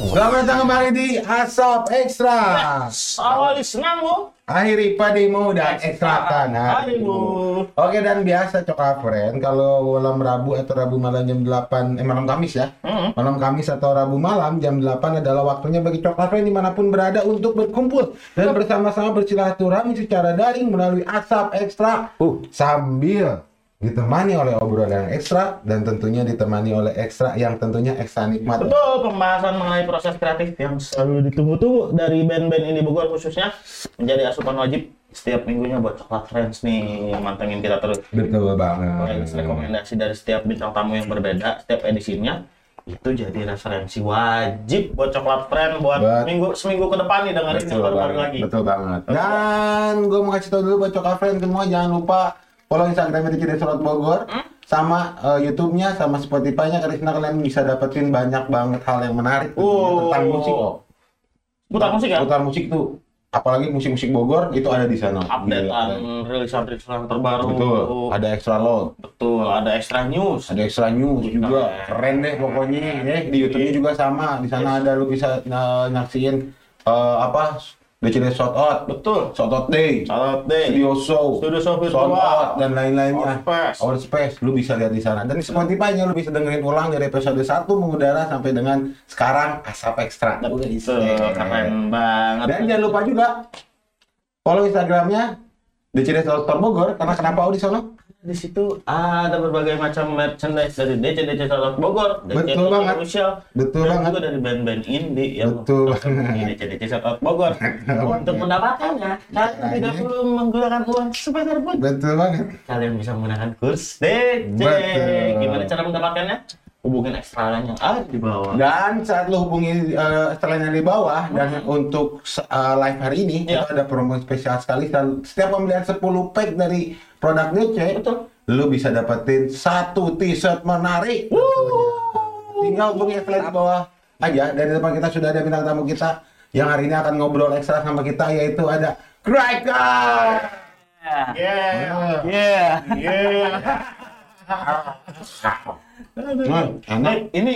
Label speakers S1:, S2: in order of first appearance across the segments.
S1: Selamat datang kembali di Asap Ekstra.
S2: Awali senang bu.
S1: Akhiri padimu dan ekstrakan
S2: Harimu.
S1: Oke dan biasa coklat friend kalau malam Rabu atau Rabu malam jam 8 eh malam Kamis ya.
S2: Mm-mm.
S1: Malam Kamis atau Rabu malam jam 8 adalah waktunya bagi coklat friend di mana pun berada untuk berkumpul dan bersama-sama bersilaturahmi secara daring melalui Asap Ekstra
S3: Uh.
S1: sambil ditemani oleh obrolan ekstra dan tentunya ditemani oleh ekstra yang tentunya ekstra nikmat.
S2: Betul pembahasan mengenai proses kreatif yang selalu ditunggu-tunggu dari band-band ini Bogor khususnya menjadi asupan wajib setiap minggunya buat coklat friends nih mantengin kita terus.
S1: Betul banget.
S2: Rekomendasi rekomendasi dari setiap bintang tamu yang berbeda setiap edisinya itu jadi referensi wajib buat coklat friend buat
S1: Buat-
S2: minggu seminggu ke depan nih dengerin yang baru-baru lagi.
S1: betul banget. Dan gue mau kasih tau dulu buat Coklat Friend semua jangan lupa follow Instagramnya Diki Desolot Bogor,
S2: Hmm?
S1: sama eh, YouTube-nya, sama Spotify-nya karena kalian bisa dapetin banyak banget hal yang menarik
S2: Oh.
S1: tentang musik.
S2: Putar musik ya?
S1: Putar musik tuh, apalagi musik-musik Bogor itu ada di sana.
S2: Updatean rilisan-rilisan terbaru.
S1: Betul, ada extra load,
S2: Betul, ada extra news.
S1: ada extra news juga,
S2: Nah.
S1: keren deh pokoknya. Ya, di YouTube-nya juga sama, di sana ada lu bisa eh, nyaksiin eh, apa DCD Shot Out,
S2: Betul.
S1: Shot Out Day,
S2: Salat deh.
S1: Studio Show,
S2: Studio Show virtual.
S1: Out, dan lain-lainnya.
S2: Outspace.
S1: Outspace, lu bisa lihat di sana. Dan di Spotify-nya lu bisa dengerin ulang dari episode 1 mengudara sampai dengan sekarang Asap Ekstra.
S2: Betul, keren banget.
S1: Dan jangan lupa juga follow Instagramnya DCD Store Bogor karena kenapa di sana?
S2: Di situ ada berbagai macam merchandise dari DC DC Salat Bogor, DC
S1: Betul banget.
S2: Official,
S1: Betul
S2: dan
S1: banget.
S2: juga dari band-band indie yang
S1: Betul
S2: di DC DC Salat Bogor. Untuk mendapatkannya, kalian tidak perlu menggunakan uang sebentar pun.
S1: Betul banget.
S2: Kalian bisa menggunakan kurs DC.
S1: Betul.
S2: Gimana cara mendapatkannya? Hubungin ekstra yang ada di bawah.
S1: Dan saat lu hubungi uh, setelah yang di bawah dan untuk uh, live hari ini
S2: Iya.
S1: itu ada promo spesial sekali dan setiap pembelian 10 pack dari produk DC
S2: Betul.
S1: lu bisa dapetin satu t-shirt menarik. Tinggal hubungi setelah di bawah aja dari depan kita sudah ada bintang tamu kita yang hari ini akan ngobrol ekstra sama kita yaitu ada Cracker.
S2: Yeah.
S1: Yeah.
S2: Yeah.
S1: Nah, enak.
S2: Eh, ini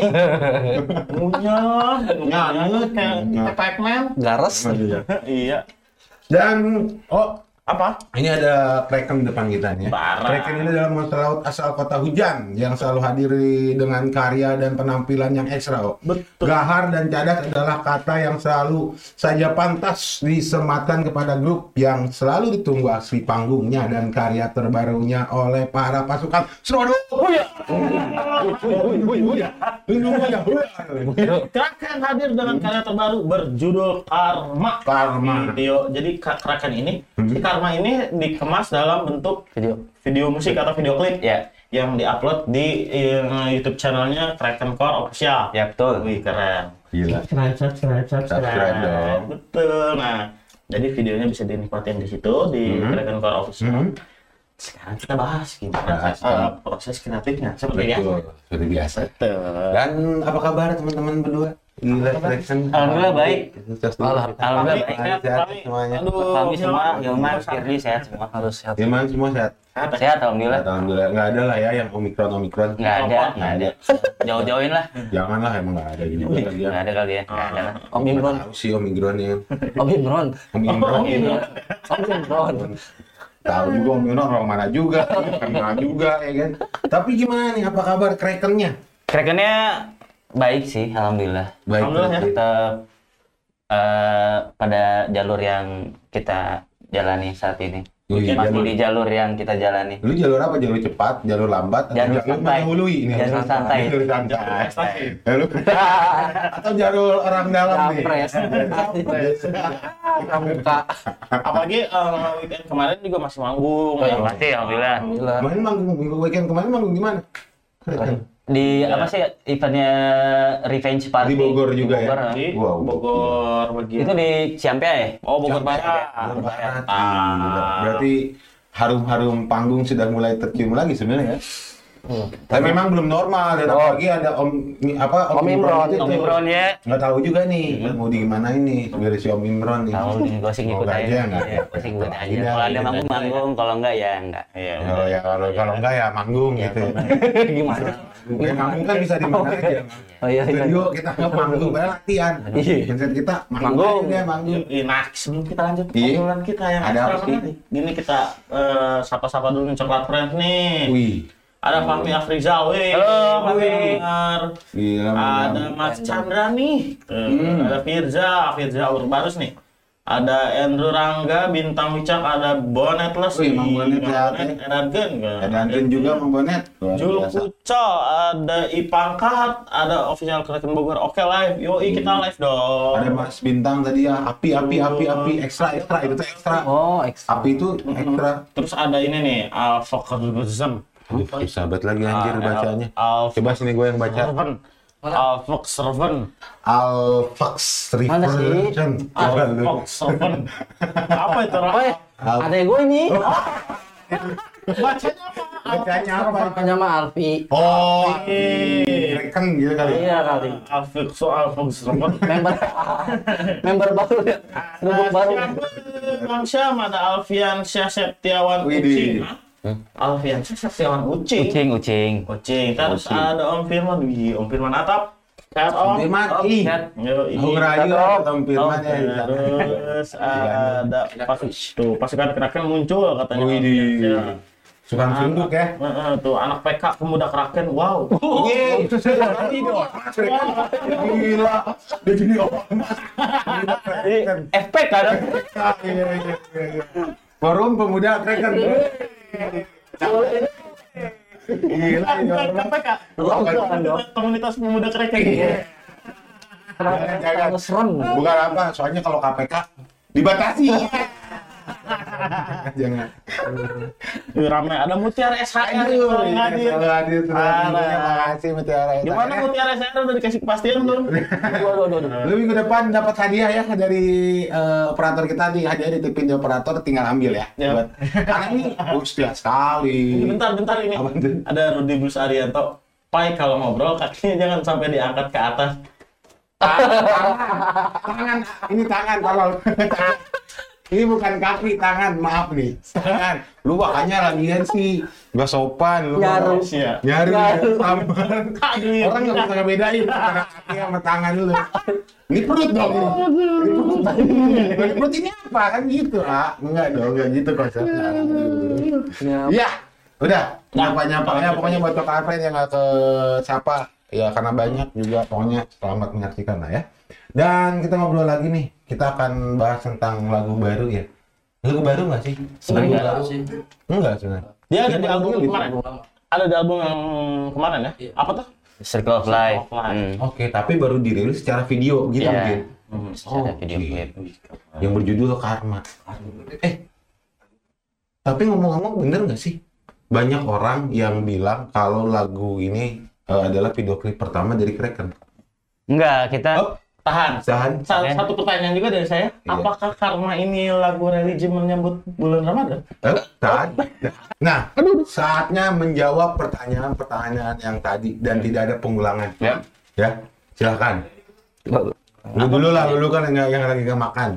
S2: ngunyah,
S1: Ngunyah.
S2: kayak kayak Pac-Man.
S3: Gares.
S2: Iya.
S1: Dan oh
S2: Apa?
S1: Ini ada Kraken depan kita nih. ya. Kraken ini adalah monster laut asal kota hujan yang selalu hadir di- dengan karya dan penampilan yang ekstra.
S2: Betul.
S1: Gahar dan cadas adalah kata yang selalu saja pantas disematkan kepada grup yang selalu ditunggu aksi panggungnya dan karya terbarunya oleh para pasukan Serodo.
S2: Kraken hadir dengan karya terbaru berjudul Karma.
S1: Karma.
S2: Video. Jadi Kraken ini, si Karma ini dikemas dalam bentuk
S3: Video.
S2: video musik atau video klip
S3: Ya.
S2: yang diupload di eh, YouTube channelnya Kraken Core Official.
S3: Ya betul.
S2: Wih keren.
S1: Gila.
S2: Subscribe, subscribe, subscribe.
S1: Subscribe dong.
S2: Betul. Nah, jadi videonya bisa dinikmatin di situ di
S1: Hmm.
S2: Kraken Core Official.
S1: Hmm.
S2: Sekarang kita bahas gimana
S1: Bahas.
S2: eh, proses kreatifnya seperti biasa.
S1: Betul, seperti biasa.
S2: Betul.
S1: Dan apa kabar teman-teman berdua? Gila.
S3: Alhamdulillah baik.
S1: Sukses dulu.
S3: Alhamdulillah baik.
S2: sehat,
S1: semuanya.
S3: Kami semua,
S2: Hilman,
S3: Hilman,
S2: sehat.
S3: Firly sehat semua harus sehat.
S1: Gimana semua sehat?
S2: Sehat, ya?
S3: Sehat alhamdulillah.
S1: Alhamdulillah nggak ada lah ya yang omikron omikron.
S3: Nggak ada, nggak ada. Jauh-jauhin lah.
S1: Janganlah emang nggak ada gini.
S3: Nggak ada kali ya. Nggak ada lah. Om
S1: Imron
S3: Imron.
S1: tahu sih omikron ya.
S3: Om Imron.
S1: Om Imron.
S3: Om Imron. Om Imron.
S1: Tahu juga Om Imron orang mana juga, kenal juga ya kan. Tapi gimana nih apa kabar Krakennya?
S3: Krakennya baik sih, alhamdulillah.
S1: Baik.
S2: Alhamdulillah ya.
S3: Tetap eh, pada jalur yang kita jalani saat ini.
S1: Oh iya,
S3: Masih
S1: jalur-
S3: di jalur yang kita jalani.
S1: Lu jalur apa? Jalur cepat, jalur lambat, atau
S3: Jalur
S1: jalur
S3: santai.
S1: mendahului ini?
S3: Jalur santai.
S1: Jalur santai.
S2: Santai.
S1: Lalu atau jalur orang dalam nih?
S3: Capres. Kita buka.
S2: Apalagi eh, weekend kemarin juga masih manggung.
S3: Oh, yang pasti alhamdulillah. Alhamdulillah.
S1: Kemarin manggung minggu weekend kemarin manggung di mana?
S3: Di apa sih eventnya Revenge Party
S1: Di Bogor
S3: Di
S1: juga ya?
S3: Bogor,
S2: Di
S1: Wow.
S2: Bogor begitu.
S3: Itu di Ciampea ya?
S2: Oh, Bogor Barat.
S1: Bogor Barat.
S2: Ah.
S1: Berarti harum-harum panggung sudah mulai tercium lagi sebenarnya ya. Tapi memang belum normal dan
S4: Oh.
S1: apalagi ada Om apa
S4: Om Imron.
S1: itu
S3: Om. Imron ya.
S1: Nggak tahu juga nih mau di gimana ini dari si Om Imron nih.
S3: Tahu nih, gue sih ngikut aja.
S1: aja nggak.
S3: Iya, gue sih ngikut aja.
S1: Iya,
S3: Kalau ada manggung manggung, kalau enggak ya enggak.
S2: Iya.
S1: Kalau ya kalau kalau enggak ya manggung gitu.
S4: Gimana?
S1: Ya, manggung kan bisa di mana aja.
S4: Oh iya, iya.
S1: Studio kita nggak manggung, padahal latihan.
S4: Iya.
S1: Mindset kita
S4: Manggung.
S1: manggung ya manggung.
S2: Nah, sebelum kita lanjut
S1: Iya.
S2: obrolan kita yang
S1: Ada apa.
S2: Ini kita eh, sapa-sapa dulu nih Coklat Friends nih.
S1: Wih,
S2: Ada Fahmi Afrizal, weh.
S3: Halo, Fahmi.
S1: Gila.
S2: Ada. Mas Chandra nih. Eh,
S1: Hmm.
S2: Ada Firza, Firza Urbarus nih. Ada Andrew Rangga, Bintang Wicak, ada Bonetless.
S1: Wih, Mang Bonet ya, Andren juga Mang Bonet.
S2: Jul. Kuco, ada Ipangkat, ada official Kraken Bogor. Oke live, yoi kita live dong.
S1: Ada Mas Bintang tadi ya, api api api api ekstra ekstra itu tuh ekstra.
S4: Oh, ekstra.
S1: Api itu ekstra.
S2: Terus ada ini nih, Alfoxervism.
S1: Aduh, sahabat lagi anjir bacanya. Coba sini gue yang baca.
S4: Mana sih?
S1: Reversion. Coba lu.
S2: Alfoxerven. Apa itu?
S4: Oh, ya. Ada gue ini.
S2: Bacanya apa?
S1: Bacanya apa?
S4: Namanya mah Alfi.
S1: Oh,
S2: Iya.
S1: Reken gitu kali.
S4: Iya kali.
S2: Alfoxo Alfoxerven.
S4: Member member baru ya. Rubuk baru.
S2: Bang Syam ada Alfian Syah Septiawan
S1: Widih.
S2: Ucing. Hah? Alfian Syah Septiawan Ucing.
S3: Ucing, ucing.
S2: Kucing. Terus
S3: Ucing.
S2: ada Om Firman. Wih, Om Firman Atap. Sehat Om.
S1: Firman,
S2: Om,
S1: ih.
S2: sehat. Yoi.
S1: Aku ngerayu
S4: Om.
S1: Firman ya.
S2: Terus ada pas tuh pasukan Kraken muncul katanya.
S1: Widih.
S2: Ya.
S1: Suka sunduk ya.
S2: Heeh, tuh anak PK pemuda Kraken. Wow.
S1: Iya, itu saya tadi dong. Gila, dia jadi orang mas.
S3: FP kan?
S1: Iya, iya, iya. Forum Pemuda Kraken. Gila, ini orang
S2: PK. Komunitas pemuda Kraken.
S1: Jangan, jangan.
S4: Terus serem.
S1: Bukan apa, soalnya kalau KPK dibatasi. Jangan.
S2: Wih, Rame ada Mutiara SHR yang
S1: iya,
S2: hadir.
S1: hadir. Terima kasih Mutiara.
S2: Gimana Mutiara SHR udah dikasih kepastian belum?
S1: Lu minggu depan dapat hadiah ya dari eh, operator kita nih hadiah ditipin di operator tinggal ambil ya.
S2: Ya.
S1: Buat karena ini oh, setia sekali.
S2: Bentar, bentar ini.
S1: Itu?
S2: Ada Rudi Bus Arianto. Pai kalau ngobrol kakinya jangan sampai diangkat ke atas.
S1: Tangan, ini tangan kalau ini bukan kaki, tangan, maaf nih. Tangan. Lu makanya lagian sih nggak sopan lu.
S4: Nyaru.
S2: Iya.
S1: Nyaru,
S4: Nyaru.
S1: Orang nggak bisa ngebedain antara kaki sama tangan lu. Ini perut dong. Ini perut. Ini perut ini apa kan gitu, ah? Enggak dong, enggak gitu konsepnya.
S4: Ya,
S1: Iya, udah.
S2: Nah,
S1: Nyapa nyapa ya pokoknya buat Alfred yang nggak ke siapa ya karena banyak juga pokoknya selamat menyaksikan lah ya. Dan kita ngobrol lagi nih, kita akan bahas tentang lagu baru ya. Lagu baru nggak sih?
S4: sebenarnya
S1: Lagu baru?
S4: sih.
S1: Enggak sebenarnya.
S2: Dia ada di album kemarin.
S4: Lama.
S2: Ada di album yang kemarin ya?
S4: Iya.
S2: Apa tuh?
S3: Circle of Life. Hmm.
S1: Oke, tapi baru dirilis secara video gitu
S3: Iya.
S1: mungkin.
S3: Hmm, secara
S1: Oh,
S3: video
S1: oke.
S3: klip.
S1: Yang berjudul Karma. Eh, tapi ngomong-ngomong bener nggak sih? Banyak orang yang bilang kalau lagu ini eh, adalah video klip pertama dari Kraken.
S3: Enggak, kita
S1: Oh,
S2: Tahan.
S1: Zahan.
S2: Sa-. Satu pertanyaan juga dari saya.
S1: Iya.
S2: Apakah karena ini lagu religi menyambut bulan Ramadan?
S1: Eh, tahan. Nah, saatnya menjawab pertanyaan-pertanyaan yang tadi dan tidak ada pengulangan.
S3: Ya.
S1: Ya, silakan. Lu dulu lah, lu kan yang, yang lagi nggak makan.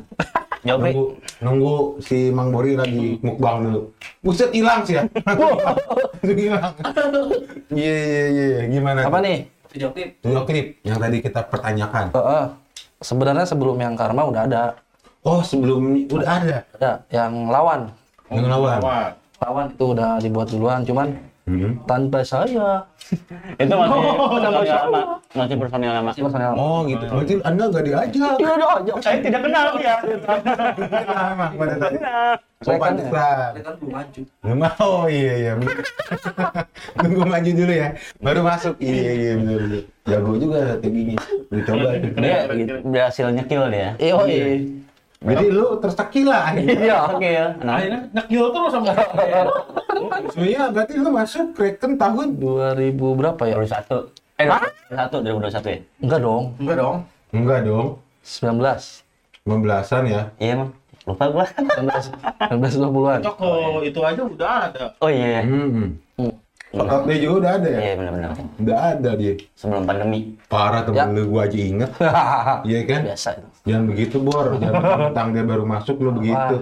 S3: Jawab. Pi.
S1: Nunggu, nunggu si Mang Bori lagi mukbang dulu. Buset hilang sih ya. Hilang. Iya iya iya, gimana?
S4: Apa
S1: tuh?
S4: nih? Video klip.
S1: Video klip yang tadi kita pertanyakan.
S4: Heeh. Sebenarnya sebelum yang Karma udah ada.
S1: Oh, sebelum udah ada
S4: Ada yang lawan.
S1: yang lawan.
S4: Lawan itu udah dibuat duluan, cuman
S1: Hmm.
S4: tanpa saya.
S3: Itu masih
S2: Oh,
S3: personil
S2: nama
S3: lama. Masih personil lama.
S4: Masih personel.
S1: Oh gitu. Berarti Anda nggak diajak.
S4: Iya, ada aja.
S3: Saya tidak kenal dia.
S1: Kenapa? Pada? Oh,
S4: Saya kan-
S1: pantesan.
S4: kan belum maju.
S1: Belum mau. Oh iya iya. Tunggu maju dulu ya. Baru masuk. Iya iya benar benar. Jago juga tingginya. Udah coba. tuh.
S3: Dia berhasil nyekil dia.
S4: Oh iya.
S1: Jadi lu tersekila.
S4: Iya.
S3: Oke ya. Nah,
S2: Akhirnya nyekil terus sama
S1: Sebenarnya berarti lu masuk Kraken tahun
S4: 2000 berapa ya?
S3: 21. Eh, 21 2021 ya?
S4: Enggak dong.
S2: Enggak dong.
S1: enggak dong.
S4: 19.
S1: 19-an ya.
S3: Iya, Mang. Lupa gua.
S4: 19 19 20-an.
S2: Coko itu aja udah ada.
S3: Oh iya. iya.
S1: Hmm.
S4: Hmm.
S1: Otot dia juga udah ada ya?
S3: Iya benar-benar.
S1: Udah ada dia.
S3: Sebelum pandemi.
S1: Parah temen
S4: Ya.
S1: lu gua aja inget. Iya kan?
S4: Biasa itu.
S1: Jangan begitu, Bor. Jangan tentang dia baru masuk lu begitu.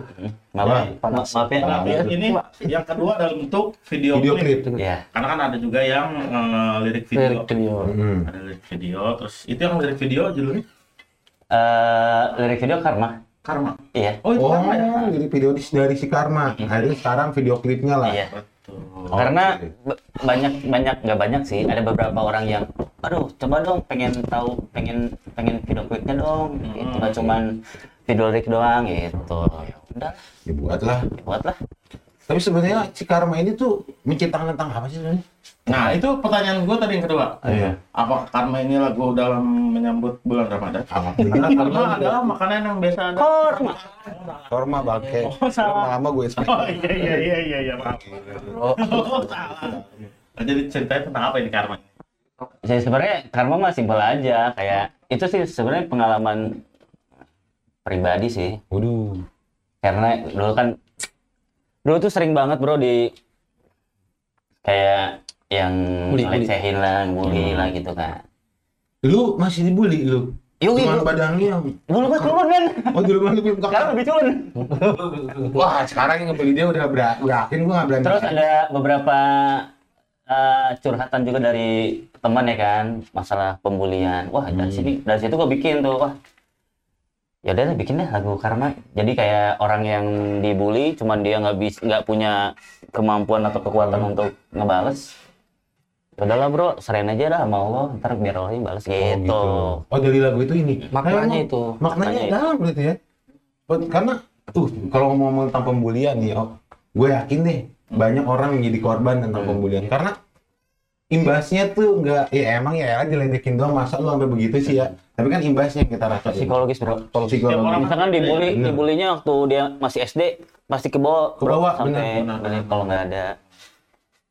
S3: Maaf, ya. Ma- maaf ya.
S2: Nah,
S1: Iya.
S2: ini yang kedua dalam bentuk video,
S1: Video
S2: klip.
S1: klip.
S3: Ya.
S2: Karena kan ada juga yang eh, lirik video.
S4: Lirik video.
S1: Hmm.
S2: Ada lirik video, terus itu yang lirik video judulnya
S3: Eh, lirik video karma.
S2: Karma.
S3: Iya.
S2: Oh, itu
S1: Oh,
S2: Karma ya?
S1: jadi video di- dari si Karma. Akhirnya sekarang video klipnya lah.
S3: Iya.
S1: Oh,
S3: Karena ba- banyak banyak nggak banyak sih. Ada beberapa orang yang, aduh, coba dong, pengen tahu, pengen pengen video klipnya dong. Gitu. Nggak cuman video lirik doang gitu. Ya udah,
S1: Ya buatlah.
S3: buatlah.
S1: Tapi sebenarnya si Karma ini tuh menceritakan tentang apa sih sebenarnya?
S2: Nah, itu pertanyaan gue tadi yang kedua.
S1: Iya.
S2: Apakah karma ini lagu dalam menyambut bulan Ramadan?
S1: Alhamdulillah.
S2: Karma adalah makanan yang biasa ada.
S3: Korma.
S1: Karma bangke.
S2: Oh, salah.
S1: Lama gue expect.
S2: Oh iya iya iya iya, iya maaf.
S4: Oh,
S2: Oh, salah. Jadi ceritanya tentang apa ini karma?
S3: Jadi sebenarnya karma mah simpel aja. Kayak itu sih sebenarnya pengalaman pribadi sih.
S1: Waduh.
S3: Karena dulu kan dulu tuh sering banget bro di kayak yang
S4: Bully, bully.
S3: ngelecehin lah, bully lah gitu kan.
S1: Lu masih dibully lu?
S3: Yoi,
S1: Cuman
S3: lu-
S1: badannya yang...
S3: Dulu gua turun kan.
S1: Oh dulu mah lu belum
S3: Sekarang
S1: kakak.
S3: lebih turun.
S1: Wah sekarang yang ngebully dia udah ber- berakin gua nggak berani.
S3: Terus ada beberapa eh, curhatan juga dari teman ya kan, masalah pembulian. Wah, dari
S1: Hmm.
S3: sini dari situ gua bikin tuh, wah. Ya udah deh, bikin deh lagu karma. Jadi kayak orang yang dibully cuman dia nggak bisa nggak punya kemampuan atau kekuatan
S1: Hmm.
S3: untuk ngebales. Ya Udahlah bro, serain aja dah sama Allah, ntar biar Allah balas
S1: Oh,
S3: gitu.
S1: Oh dari lagu itu ini.
S4: maknanya
S1: Nah,
S4: itu.
S1: Maknanya
S3: Maknanya.
S1: dalam berarti ya. Oh, Karena tuh kalau ngomong tentang pembulian nih, oh, gue yakin deh banyak orang yang jadi korban tentang pembulian karena imbasnya tuh nggak ya emang ya diledekin doang masa lu sampai begitu sih ya tapi kan imbasnya yang kita rasain
S3: Psikologis bro.
S1: psikologi
S2: orang-
S3: Misalkan dibully,
S1: Bener.
S3: dibulinya waktu dia masih SD pasti ke bawah,
S1: Ke bawah, bener.
S3: kalau nggak ada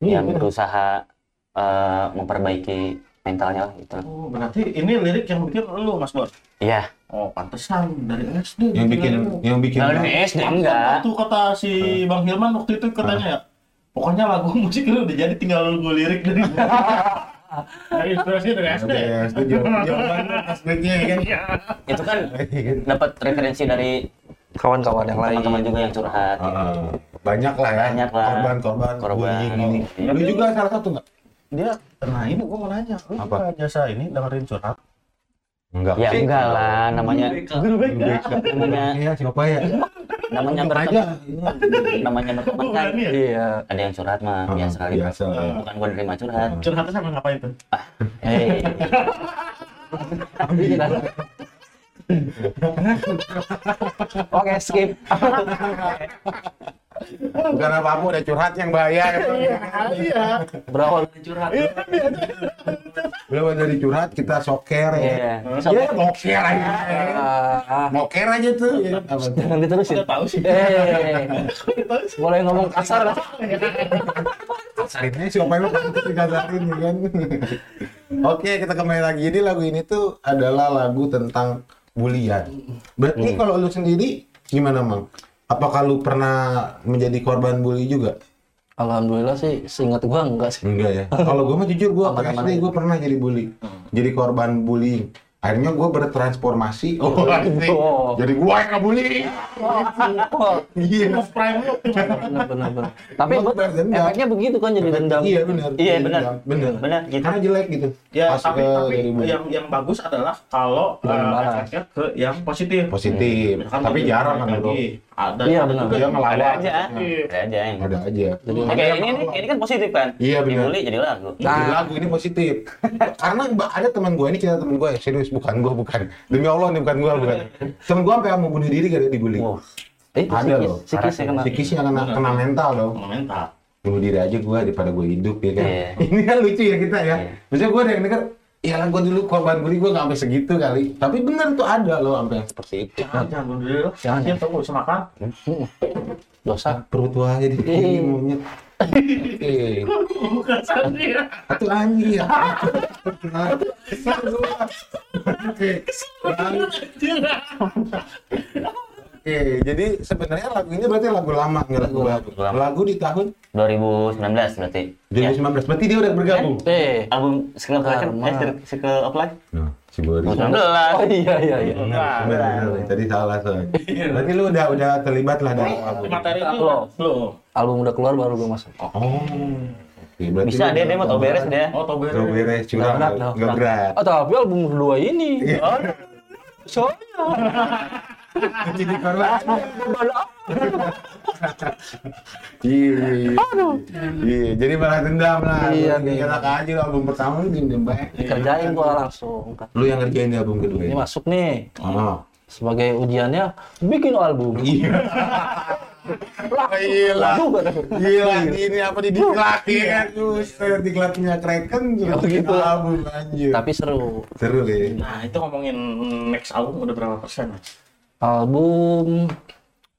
S1: Iya,
S3: yang
S1: bener.
S3: berusaha eh, memperbaiki mentalnya lah gitu.
S2: Oh, berarti ini lirik yang bikin lu Mas Bor.
S3: Iya.
S2: Oh, pantesan dari SD.
S1: yang bikin yang bikin
S3: dari SD enggak.
S2: Itu kata si Bang Hilman waktu itu katanya ya. Pokoknya lagu musik lu udah jadi tinggal gue lirik dari dari inspirasi dari SD.
S1: Oke, setuju. Jawaban aspeknya ya kan.
S3: Itu kan dapat referensi dari
S4: Kawan-kawan yang lain.
S3: teman-teman juga yang curhat. gitu.
S1: Ah, banyak lah ya.
S3: Banyak lah.
S1: Korban, korban, ini.
S3: Iya.
S1: Lu juga salah satu nggak?
S2: Dia nah ini gue mau nanya, lu
S1: Apa?
S2: jasa ini dengerin curhat?
S1: Enggak.
S3: Ya enggak lah, namanya namanya
S1: Iya, siapa ya?
S3: namanya berteman,
S1: aja.
S3: namanya berteman kan.
S2: Bukan ya?
S4: Iya.
S3: Ada yang curhat mah
S1: Ah,
S3: biasa kali.
S1: biasa.
S3: Bukan gua nerima curhat.
S2: Curhatnya sama ngapain tuh?
S3: Hei.
S4: Oke, skip.
S1: Bukan apa-apa, udah curhat yang bahaya.
S2: Iya.
S4: Berawal dari curhat.
S1: Belum dari curhat, kita soker ya.
S3: Iya.
S1: Ya, moker aja.
S4: Ah,
S1: Moker aja tuh. Ya, apa tuh?
S4: jangan diterusin.
S2: Udah tahu sih.
S4: Eh, boleh ngomong kasar.
S1: Kasarinnya siapa yang dikasarin ya kan? Oke, kita kembali lagi. Jadi lagu ini tuh adalah lagu tentang bulian. Berarti kalau lu sendiri gimana, Mang? Apakah lu pernah menjadi korban bully juga?
S4: Alhamdulillah sih, seingat gua enggak sih.
S1: Enggak ya. Kalau gue mah jujur gue pas
S4: Aman-aman
S1: SD gue pernah jadi bully, jadi korban bullying. Akhirnya gue bertransformasi. Oh.
S4: Oh.
S1: Jadi gue yang ngebully. Iya.
S2: Move prime lu.
S4: Benar, benar. Tapi
S1: Gua
S4: buat efeknya begitu kan jadi dendam.
S1: Iya benar.
S3: Iya,
S1: Jadi
S3: benar.
S1: Benar.
S3: Benar, gitu.
S1: Karena jelek gitu.
S2: Ya,
S1: Pas,
S2: tapi tapi
S1: jadi
S2: yang yang bagus adalah kalau eh, efeknya ke yang positif.
S1: positif.
S2: Misalkan
S1: Tapi jarang kan bro.
S2: Ada
S4: Iya,
S2: ada
S4: benar.
S2: juga
S1: Dia
S2: yang
S1: ngelawan.
S3: Ada aja,
S2: Iya.
S3: ada aja yang.
S1: Ada aja.
S4: Jadi
S3: kayak ini nih, ini kan positif kan?
S1: Iya, benar.
S3: Dibully jadi lagu.
S1: Nah,
S4: Nah.
S1: lagu ini positif. Karena mbak ada teman gue ini cerita teman gue ya serius bukan gue bukan demi Allah nih bukan gue bukan. Temen gue sampai mau bunuh diri gara dibully.
S3: Wow.
S4: eh,
S1: Ada loh.
S4: Psikisnya kena.
S1: Psikisnya kena kena mental dong.
S2: mental.
S1: bunuh diri aja gue daripada gue hidup ya kan.
S3: Iya.
S1: Ini kan lucu ya kita ya.
S3: Iya.
S1: Maksudnya gue ada yang denger, ya lah gue dulu korban bully gue nggak sampai segitu kali. Tapi bener tuh ada loh sampai yang seperti itu.
S2: Jangan jangan bunuh diri lo.
S4: Jangan.
S2: Tahu bisa makan.
S4: Dosa.
S1: Perut gue aja di
S4: Iya.
S1: monyet.
S2: Bukan sendiri.
S1: Atuh anjing ya. Oke. Oke, jadi sebenarnya lagu ini berarti lagu lama, nggak lagu baru.
S3: Lagu.
S1: Lagu di tahun
S3: 2019 berarti. Ya.
S1: 2019. Berarti dia udah bergabung.
S4: Eh,
S3: Album Circle of Life kan? Eh, Cir- Circle of Life?
S1: Nah, si Boris.
S3: 19.
S4: oh iya iya iya.
S1: Benar, benar. Tadi salah soalnya. Berarti lu udah udah terlibat lah dalam album.
S2: Materi itu
S4: Belum.
S2: belum.
S4: Album udah keluar baru gue masuk.
S1: Oh. Oke, berarti
S3: Bisa dia, dia mau tau beres dia.
S2: Oh, tau beres.
S1: Gak beres, curang,
S4: Nggak berat. Oh tapi album kedua ini. Oh, soalnya.
S1: Jadi korban. Iya, iya. Iya, jadi balas dendam lah.
S4: Iya, nih.
S1: Enak aja lu album pertama lu dendam banget.
S4: Dikerjain gua langsung.
S1: Lu yang ngerjain di album kedua.
S4: Ini masuk nih.
S1: Oh.
S4: Sebagai ujiannya bikin album.
S1: Iya. Gila.
S4: Juga.
S1: Gila, ini apa di diklat ya kan? Buset, diklatnya Kraken sudah bikin
S4: Begitu.
S1: album anjir.
S4: Tapi seru.
S1: Seru ya.
S2: Nah, itu ngomongin next album udah berapa persen? Mas?
S4: Album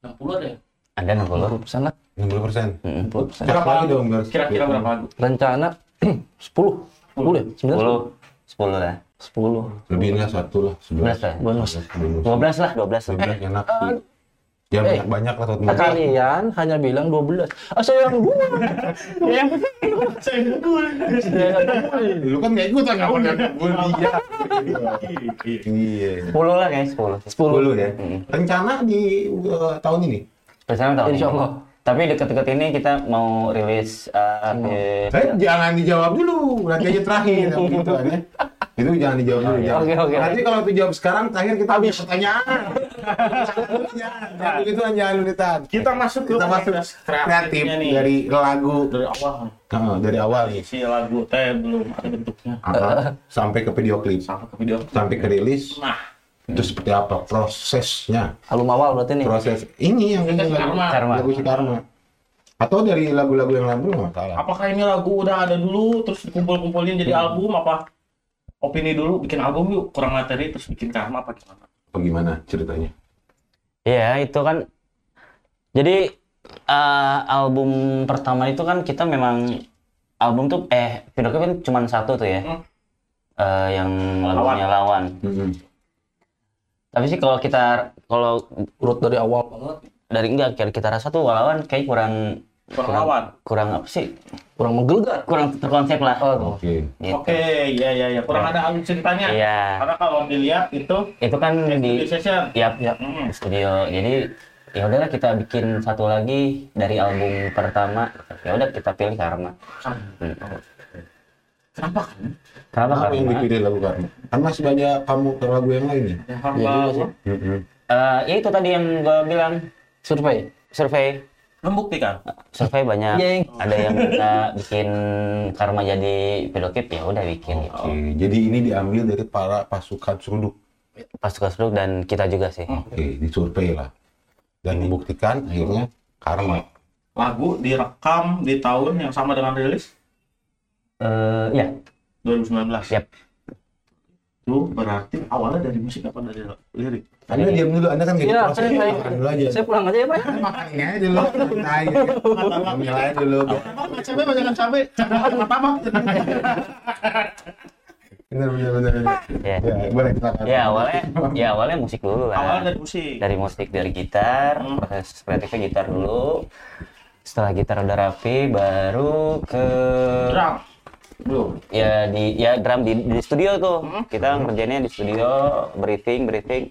S2: 60 ada ya?
S3: Ada 60.
S4: 20 persen lah.
S1: 60 persen.
S4: 20 persen.
S1: Berapa lagi dong?
S2: Kira-kira berapa lagu?
S4: Rencana 10. 10 ya? 9
S3: 10. 10 lah.
S4: 10.
S1: Lebih lah satu lah,
S3: 11
S1: 11.
S3: lah.
S4: Bonus.
S3: 12 lah, 12 lah.
S1: 11 enak sih. Ya
S4: eh.
S1: banyak-banyak lah
S4: Nah, kalian hanya bilang 12. Ah, saya yang dua. yang
S2: Saya dulu.
S1: Lu kan nggak ikutan nggak pernah gue dia. Iya.
S3: 10 lah guys, 10.
S1: 10 ya. Rencana di uh, tahun ini?
S3: Bersama tahun
S4: Insya
S3: ini.
S4: Allah.
S3: Tapi deket-deket ini kita mau rilis uh,
S1: Eh, jangan dijawab dulu, nanti aja terakhir yang gitu kan ya. Itu jangan dijawab dulu.
S4: Oke, oke.
S1: Nanti kalau itu jawab sekarang, terakhir kita habis pertanyaan. Jangan, begitu jangan lulitan.
S2: Kita masuk ke
S1: Kita masuk kreatif
S2: kreatifnya nih.
S1: dari lagu
S2: dari awal.
S1: Nah, dari awal nih
S2: Si lagu teh belum ada bentuknya.
S1: Ah, sampai ke video klip,
S2: Sampai ke video.
S1: sampai ke rilis.
S2: Nah,
S1: Itu seperti apa prosesnya?
S4: Album awal berarti nih.
S1: Proses ini yang ini lagu,
S2: Karma.
S1: Lagu si Karma. Atau dari lagu-lagu yang lalu
S2: apakah ini lagu udah ada dulu terus dikumpul-kumpulin jadi album apa? Opini dulu bikin album yuk, kurang materi terus bikin karma apa gimana?
S1: Apa gimana ceritanya?
S3: Iya, itu kan jadi eh, album pertama itu kan kita memang album tuh eh video kan cuma satu tuh ya.
S2: Hmm.
S3: Eh, yang lagunya lawan.
S1: Hmm.
S3: Tapi sih kalau kita kalau
S4: Urut dari awal banget.
S3: dari enggak kita, kita rasa tuh lawan kayak kurang
S2: Kurang lawan.
S3: kurang apa sih?
S4: Kurang menggelegar.
S3: Kurang terkonsep lah.
S4: Oh,
S1: Oke.
S3: Gitu.
S2: Oke, iya iya iya. Kurang ada alur ceritanya.
S3: Iya.
S2: Karena kalau dilihat itu
S3: Itu kan
S2: di
S3: di
S2: session.
S4: Ya.
S2: Hmm.
S3: di studio. Jadi ya udahlah kita bikin satu lagi dari album pertama. Ya udah kita pilih Karma. Hmm.
S2: Kenapa kan?
S3: Kenapa
S1: Apa yang
S3: Karma?
S1: dipilih lagu Karma? Kan masih banyak kamu ke lagu yang lain ya?
S2: Ya,
S4: Iya juga sih.
S3: Eh, ya itu tadi yang gue bilang
S4: Survei.
S3: survei
S2: membuktikan.
S3: survei banyak
S4: Yeng.
S3: ada yang kita bikin karma jadi video klip ya udah bikin gitu.
S1: Oke, jadi ini diambil dari para pasukan seruduk.
S3: pasukan Suduk dan kita juga sih
S1: Oke, disurvei lah. Dan membuktikan akhirnya Karma.
S2: Lagu direkam di tahun yang sama dengan rilis
S3: Eh, ya
S2: 2019.
S3: Yap.
S2: Itu berarti awalnya dari musik apa dari lirik?
S1: Anda diam dulu, Anda kan nggak
S4: Iya,
S1: diproses.
S4: saya- saya-
S1: dulu aja.
S4: Saya pulang aja ya, Pak.
S1: Makan ini aja dulu. Santai, ya. Ambil aja dulu.
S2: Apa cabe banyak cabe? Apa?
S1: Bener, bener, bener. bener.
S3: ya
S1: Ya, boleh
S3: ya awalnya ya awalnya musik dulu lah
S2: Awal dari musik.
S3: dari musik dari gitar
S2: Hmm.
S3: proses kreatifnya gitar dulu setelah gitar udah rapi baru ke
S2: drum. Belum.
S3: ya di ya drum di, di studio tuh
S2: Hmm.
S3: kita ngerjainnya di studio briefing briefing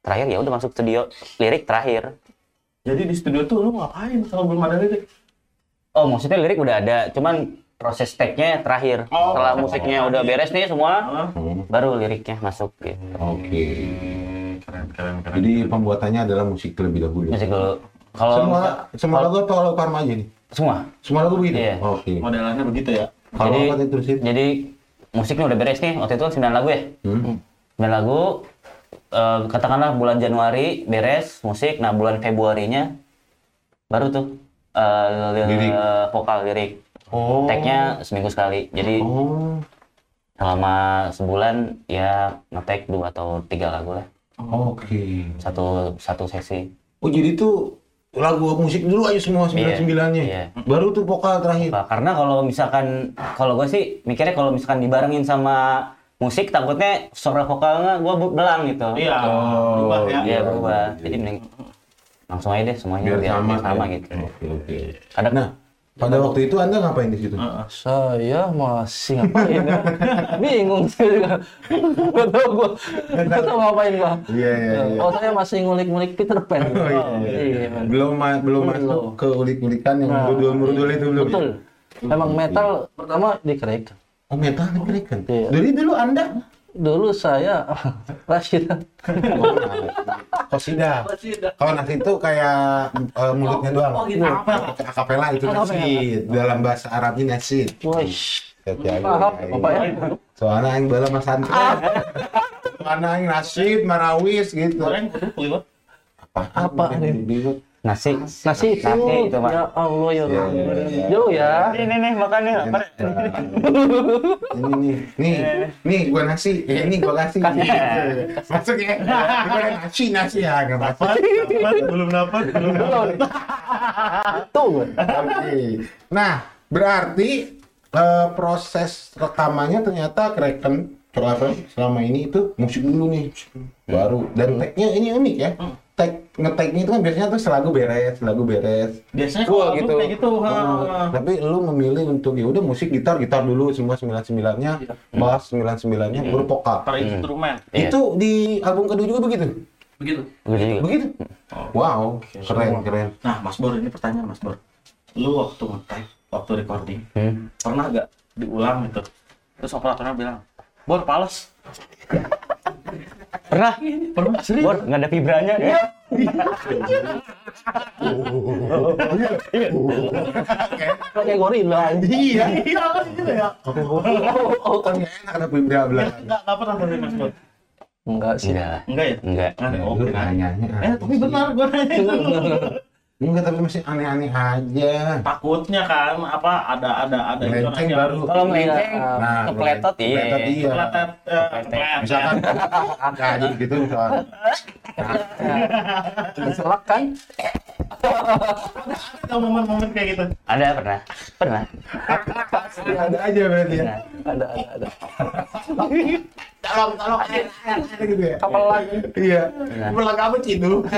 S3: terakhir ya udah masuk studio lirik terakhir
S2: Jadi di studio tuh lu ngapain kalau belum ada lirik?
S3: oh maksudnya lirik udah ada cuman proses tag-nya terakhir
S2: Oh,
S3: setelah musiknya udah beres nih semua?
S1: Hmm,
S3: baru liriknya masuk gitu
S1: Oke.
S2: Keren keren keren.
S1: Jadi pembuatannya adalah musik terlebih dahulu.
S3: musik dulu kalau
S1: Semua semua lagu atau lagu Karma aja nih?
S3: Semua
S1: Semua lagu begitu?
S3: Iya.
S1: Oke.
S2: modelannya begitu ya.
S1: Kalau
S3: Jadi-
S1: apa diterusin?
S3: jadi musiknya udah beres nih waktu itu kan 9 lagu ya
S1: Hmm.
S3: 9 lagu eh, katakanlah bulan Januari beres musik nah bulan Februarinya baru tuh eh, li-
S1: Lirik.
S3: vokal lirik
S1: Oh.
S3: tag-nya seminggu sekali jadi
S1: Oh.
S3: selama sebulan ya ngetek dua atau tiga lagu lah
S1: Oke.
S3: satu satu sesi
S1: Oh jadi tuh lagu musik dulu aja semua sembilan sembilannya.
S3: iya.
S1: Baru tuh vokal terakhir.
S3: Karena kalau misalkan kalau gue sih mikirnya kalau misalkan dibarengin sama musik takutnya suara vokalnya gue belang gitu.
S2: Iya,
S1: Oh,
S2: berubah ya.
S3: Iya berubah. Jadi mending langsung aja deh semuanya
S1: biar
S3: biar,
S1: sama,
S3: sama
S1: ya.
S3: gitu.
S1: Oke, oke.
S3: Kadang
S1: Nah, pada waktu itu Anda ngapain di situ?
S2: Heeh.
S4: Saya masih ngapain ya? Bingung saya juga. Gak tau gue. Gak tau ngapain gua.
S1: Iya, iya, iya.
S4: Oh saya masih ngulik-ngulik Peter Pan.
S1: Oh, iya, iya.
S4: Iya, man.
S1: Belum ma- belum
S4: Belum.
S1: masuk ke ulik-ulikan yang
S4: Nah,
S1: murudul-murudul itu belum. ya?
S4: Betul. Emang metal pertama di Craig.
S1: Oh, metal nih kan.
S4: Iya.
S1: Dari dulu Anda
S4: Dulu saya Rashid.
S1: Oh, Kosida. Kalau nasi itu kayak eh, mulutnya doang.
S4: Oh, gitu.
S1: Akapela itu
S4: Akapela.
S1: nasi. Dalam bahasa Arabnya nasi.
S4: Wih.
S1: Oke,
S4: Paham,
S1: ayo.
S4: Bapak ya?
S1: Soalnya yang bala mas santri. Soalnya yang nasid, marawis gitu.
S4: Apa nih?
S3: Nasi.
S4: Nasi itu.
S3: Nasi itu pak.
S4: Ya Allah ya.
S1: Iya, iya, iya.
S4: Jauh ya.
S3: Ini nih makan nih. Apa?
S1: ini nih, nih, nih gua nasi, eh, ini gua kasih. Masuk ya, gua nasi, nasi ya, nggak apa-apa.
S2: Belum dapat, belum dapat.
S4: Tuh.
S1: Oke. Nah, berarti eh, proses rekamannya ternyata Kraken selama ini itu musik dulu nih, baru. Dan tag-nya ini unik ya. Tag ngetagnya itu kan biasanya tuh selagu beres, selagu beres.
S2: Biasanya
S1: Full
S2: kalau album kayak gitu. ha.
S1: Hmm. Tapi lu memilih untuk ya udah musik gitar gitar dulu semua 99-nya, bass 99-nya baru vokal.
S2: Per instrumen.
S3: Iya.
S1: Itu di album kedua juga begitu.
S2: Begitu.
S3: Begitu juga.
S1: Begitu.
S2: Oh.
S1: Wow, keren keren.
S2: Nah, Mas Bor, ini pertanyaan Mas Bor. Lu waktu nge waktu recording,
S3: Hmm.
S2: pernah gak diulang gitu? Terus operatornya bilang, Bor, pales.
S3: Pernah?
S2: Pernah? Serius?
S3: Bor, nggak ada vibranya ya?
S4: Kayak gorila.
S1: Iya.
S2: Iya, gitu ya.
S1: Oh, kan nggak enak ada vibra belakang.
S2: Enggak, enggak pernah tapi Mas Bor.
S4: Enggak sih.
S3: Enggak.
S2: Enggak ya?
S3: Enggak.
S2: Oh. Eh, tapi benar gua nanya.
S1: Enggak, tapi masih aneh-aneh aja.
S2: Takutnya kan apa ada ada ada
S1: Melenceng
S2: yang-
S1: baru.
S3: Kalau melenceng,
S1: Nah,
S3: kepletot iya.
S1: kepletot iya.
S2: Eh, kepletet.
S1: Misalkan, nggak jadi gitu misalkan.
S4: Diselak kan?
S2: Ada momen-momen kayak gitu.
S3: Ada pernah? Pernah.
S1: Pasti ada aja berarti ya.
S4: Ada, ada, ada.
S1: Tolong, tolong, air, air, air gitu ya.
S4: Kapal lagi.
S1: Iya. Belang apa cidu?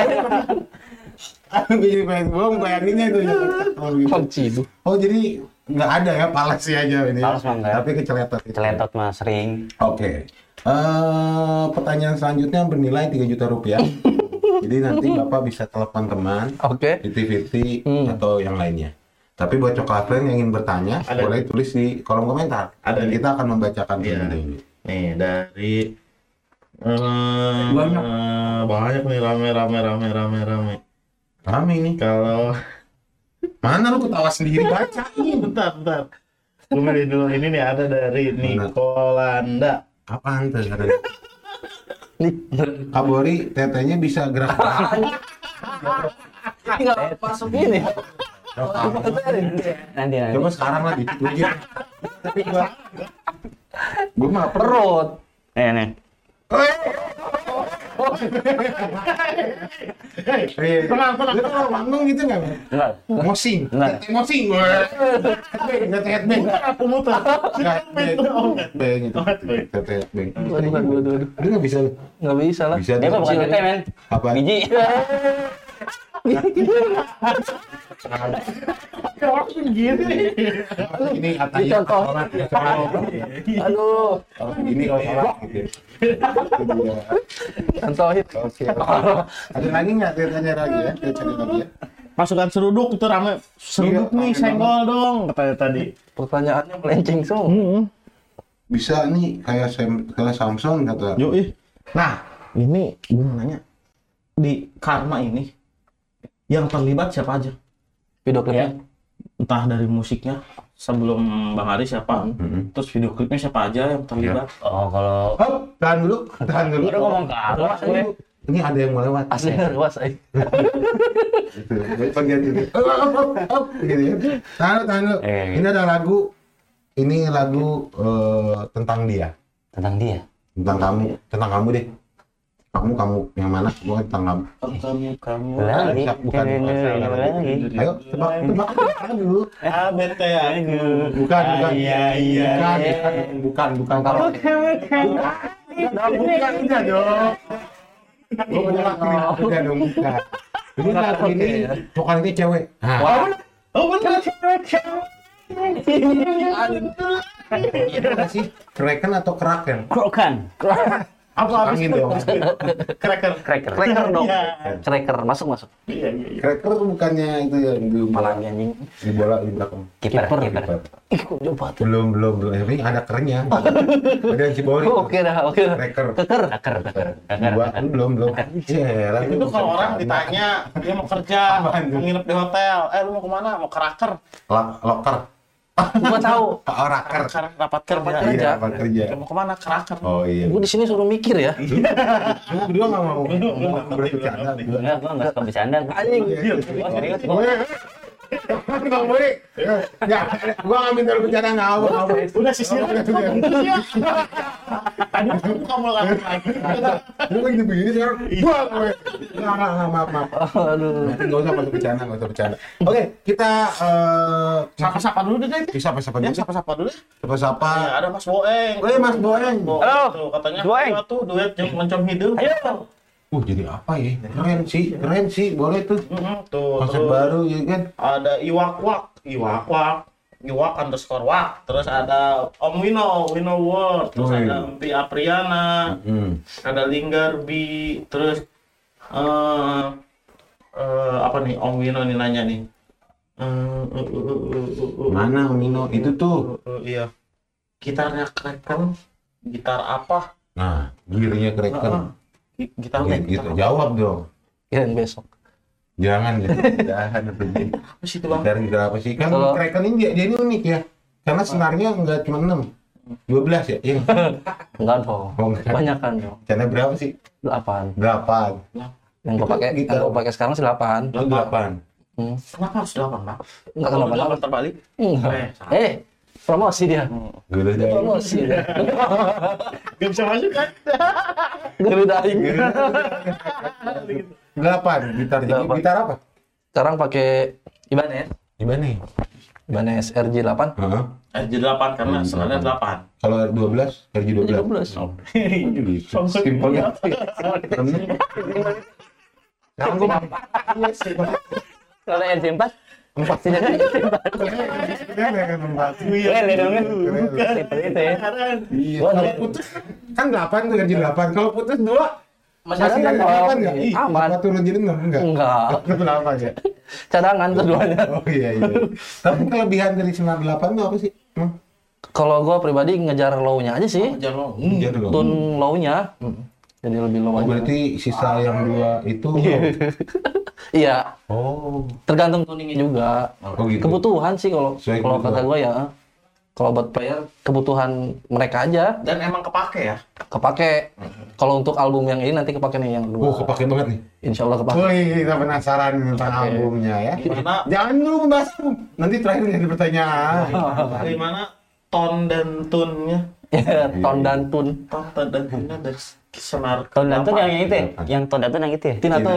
S1: Aku jadi pengen bohong bayanginnya itu ya. Oh, gitu.
S4: Cidu.
S1: Oh jadi nggak ada ya palasi aja ini. ya?
S3: Pales mah nggak.
S1: Tapi keceletot. itu.
S3: Celetot mah sering.
S1: Oke. Eh, pertanyaan selanjutnya bernilai 3 juta rupiah. Jadi nanti Bapak bisa telepon teman,
S4: Oke.
S1: activity
S4: Hmm.
S1: atau yang lainnya. Tapi buat coklat friend yang ingin bertanya,
S2: Ada.
S1: boleh tulis di kolom komentar.
S2: Ada
S1: Dan
S2: nih.
S1: kita akan membacakan
S2: Iya.
S1: terlebih dahulu.
S2: Nih dari eh,
S1: Banyak.
S2: eh, banyak nih rame rame rame rame rame.
S1: Rame nih.
S2: Kalau
S1: Mana lu ketawa sendiri bacain.
S2: bentar bentar. Gue milih dulu ini nih ada dari? Nikolanda.
S1: Apaan tuh? Kabori tetenya bisa gerak.
S4: Tinggal masuk ini.
S3: Nanti nanti.
S1: Coba sekarang lah dikit lagi. Tapi gua gua mah perut.
S4: Perut.
S3: Nih nih.
S1: Eh, tenang, tenang. Lu kalau manggung gitu nggak? Bang?
S3: Enggak.
S1: Mosing,
S3: Enggak.
S1: tete mosing. Headbang, tete headbang.
S2: Aku muter.
S1: Nggak,
S2: Oh,
S1: headbang itu.
S2: Oh, headbang.
S1: Tete headbang.
S4: Waduh, waduh, waduh.
S1: Lu nggak bisa?
S4: Nggak bisa lah.
S1: Bisa
S3: Dia bukan men.
S1: Apa?
S3: Biji.
S2: Gini.
S1: Ini katanya sholat, ya.
S4: Aduh.
S1: Kalau begini kalau sholat gitu.
S4: Contohin.
S1: Oke. Ada lagi nggak tetenya lagi ya? Cari lagi ya.
S2: Pasukan seruduk itu rame. Seruduk
S1: Iya,
S2: nih senggol dong katanya tadi.
S4: Pertanyaannya melenceng semua.
S1: Bisa nih kayak Sam, kayak Samsung kata.
S2: Yuk ih. Nah, ini gue mau nanya. Di Karma ini, yang terlibat siapa aja?
S4: Video
S3: Ya.
S4: klipnya.
S2: Entah dari musiknya, sebelum Bang Ari siapa,
S1: Mhm.
S2: terus video klipnya siapa aja yang terlibat.
S3: Oh kalau
S1: Hop, tahan dulu, tahan dulu.
S3: udah ngomong ke gue.
S1: Ini ada yang mau lewat.
S4: Asli eh.
S1: Gitu. Bagian gitu. Hop, hop, hop, gitu ya. Tahan dulu, tahan dulu.
S3: Eh,
S1: Ini ada lagu, ini lagu eh, tentang dia,
S3: Tentang dia.
S1: tentang kamu, tentang kamu deh. Kamu kamu yang mana? Gua kan tentang kamu.
S2: Kamu kamu.
S3: Lagi,
S1: Bukan, bukan.
S3: lagi.
S1: Ayo tebak tebak lagu.
S2: Ah, bete aku.
S1: Bukan bukan.
S2: Iya, iya.
S1: Bukan bukan bukan bukan kalau Nah, bukan enggak dong. Gua menolak enggak dong bukan. Ini lagu ini vokalnya cewek. Nah,
S2: Oh, benar.
S1: itu apa sih? Kraken atau Kraken?
S3: Krokan.
S2: Apa
S1: Angin dong.
S2: Cracker.
S3: Cracker.
S4: Cracker dong.
S2: Iya.
S4: Cracker masuk masuk.
S2: Iya, iya, iya.
S1: Tuh bukannya itu yang di
S3: Malah anjing.
S1: di bola di belakang.
S3: Kiper,
S4: Kiper. Ih, kok jauh banget.
S1: Belum belum belum. Tapi ada kerennya. Ada yang cibori.
S4: Oke dah, oke.
S1: Kraker.
S4: Keker.
S3: Cracker, cracker.
S1: Dua belum belum. Jelas.
S2: Itu kalau orang ditanya dia mau kerja, mau nginep di hotel, eh lu mau ke mana? Mau keraker.
S1: loker.
S4: Gua tahu.
S1: Oh, raker.
S2: Raker rapat kerja.
S4: Rapat
S1: Iya,
S4: kerja.
S1: apa kerja.
S2: Mau ke mana? Keraker.
S1: Oh iya.
S4: Gua di sini suruh mikir ya.
S1: Lu berdua nggak mau ngomong bercanda.
S3: Enggak, gua enggak suka bercanda. gua.
S4: Anjing.
S3: Gua serius,
S1: Bang Boy, ya, gua nggak minta bercanda nggak nggak mau.
S2: Udah sisir.
S1: Udah, udah, udah.
S2: Tadi kamu lagi.
S1: Lu lagi begini sekarang, gua gue. Nggak, nggak, maaf, maaf.
S4: Aduh.
S1: Nggak usah masuk bercanda, nggak usah bercanda. Oke, kita eh
S2: Sapa-sapa dulu deh. deh. Ya,
S1: dulu?
S2: sapa-sapa dulu. Ya, ada Mas Boeng.
S1: Eh, Mas Boeng.
S3: Halo,
S2: katanya tuh duet mencom hidup.
S3: Ayo.
S1: Uh, jadi apa ya? Keren sih, keren sih, boleh tuh.
S2: Mhm, tuh,
S1: Konsep
S2: terus
S1: baru ya kan?
S2: ada Iwak Wak, Iwak Wak, Iwak underscore Wak, terus ada Om Wino, Wino World, terus
S1: Wih.
S2: ada Empi Apriana,
S1: Hmm.
S2: ada Linggar Bi, terus eh eh, apa nih Om Wino nih nanya nih. Eh, eh, eh, eh, eh, eh,
S1: Mana Mino? Itu tuh.
S2: eh, eh, iya. Gitarnya Kraken, gitar apa?
S1: Nah, gearnya keren.
S2: Gitar
S1: Ya,
S2: gitar
S1: gitu.
S2: apa?
S1: Jawab dong.
S4: Kirain besok.
S1: Jangan gitu. Jangan.
S2: Apa sih itu bang?
S1: Dari berapa sih? Kan
S4: Kalau-
S1: Kraken ini dia, dia ini unik ya. Karena senarnya nggak cuma 6. 12 ya? Iya.
S4: Enggak dong.
S1: Oh, enggak.
S4: Banyak kan dong.
S1: Channel berapa sih?
S4: Delapan.
S1: 8.
S4: Yang
S1: Itu
S4: pakai,
S1: gitar.
S4: yang gua pakai sekarang sih delapan.
S1: Oh, 8.
S4: Hmm.
S2: Kenapa harus delapan bang?
S4: Enggak
S2: Kalau
S4: kenapa
S2: delapan terbalik?
S4: Enggak.
S2: Eh, salah.
S4: Eh, promosi dia.
S1: Gue udah
S4: Promosi dia.
S2: Gak bisa masuk kan?
S4: Gerudaing.
S1: 8 gitar. Jadi
S4: Delapan.
S1: gitar apa?
S4: Sekarang pakai Ibanez. Ibanez RJ 8.
S1: Heeh.
S2: Eh, jadi delapan karena
S1: Hmm,
S2: senarnya
S1: delapan.
S2: delapan.
S1: Kalau R12, RJ12.
S4: 12.
S1: Oh, gitu. Simpel ya. Sekarang gue
S3: Kalau RJ 4 empat sih ada RJ 4. Lele dong kan. Seperti itu ya.
S1: Iya, kalau putus kan 8 tuh gaji 8. Kalau putus 2
S4: Masih
S1: masih
S4: ada
S1: gaji
S4: kan?
S1: 8 enggak?
S4: Ih, aman.
S1: Apa turun jadi 6 enggak?
S4: Enggak.
S1: Kenapa ya?
S4: Cadangan keduanya.
S1: Oh iya iya. Tapi kelebihan dari senar 8 tuh apa sih? Hmm?
S4: Kalau gua pribadi ngejar low-nya aja sih.
S2: Jangan lo.
S1: Iya dong.
S4: Tun low-nya. Jadi lebih low
S1: Oh,
S4: aja.
S1: berarti sisa yang dua itu
S4: Iya,
S1: Oh.
S4: tergantung tuningnya juga.
S1: Oh gitu.
S4: Kebutuhan sih kalau
S1: Sesuai
S4: kalau
S1: kebutuhan.
S4: kata gua ya. Kalau buat player kebutuhan mereka aja
S2: Dan emang kepake ya?
S4: kepake. Kalau untuk album yang ini nanti kepake nih yang kedua.
S1: Oh, kepake banget nih.
S4: Insya Allah kepake.
S1: Wih, kita penasaran tentang
S4: Oke.
S1: albumnya ya.
S2: Gimana?
S1: Jangan dulu membahas. Nanti terakhir jadi pertanyaan.
S2: Gimana ton dan tunnya?
S4: Ton dan tun.
S2: Ton dan tunnya dari senar.
S3: Ton Dantun
S2: apa?
S3: yang yang itu ya? Yang Ton Dantun yang itu ya?
S4: Tina tuh.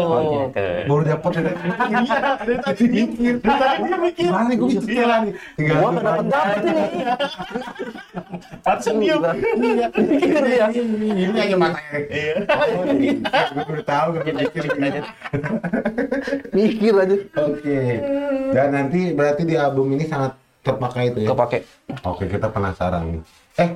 S3: Tuh.
S1: Baru dapat ya.
S2: Iya, dari tadi mikir. Dari tadi dia mikir.
S1: Gimana gue bisa setelah nih? Tinggal
S4: Gua nggak dapat dapat ini. Mikir dia.
S1: Ini aja matanya.
S2: Iya.
S1: Gue baru tahu gue mikir.
S4: Mikir aja.
S1: Oke. Dan nanti berarti di album ini sangat terpakai itu ya.
S4: Kepake.
S1: Oke, kita penasaran nih. Eh,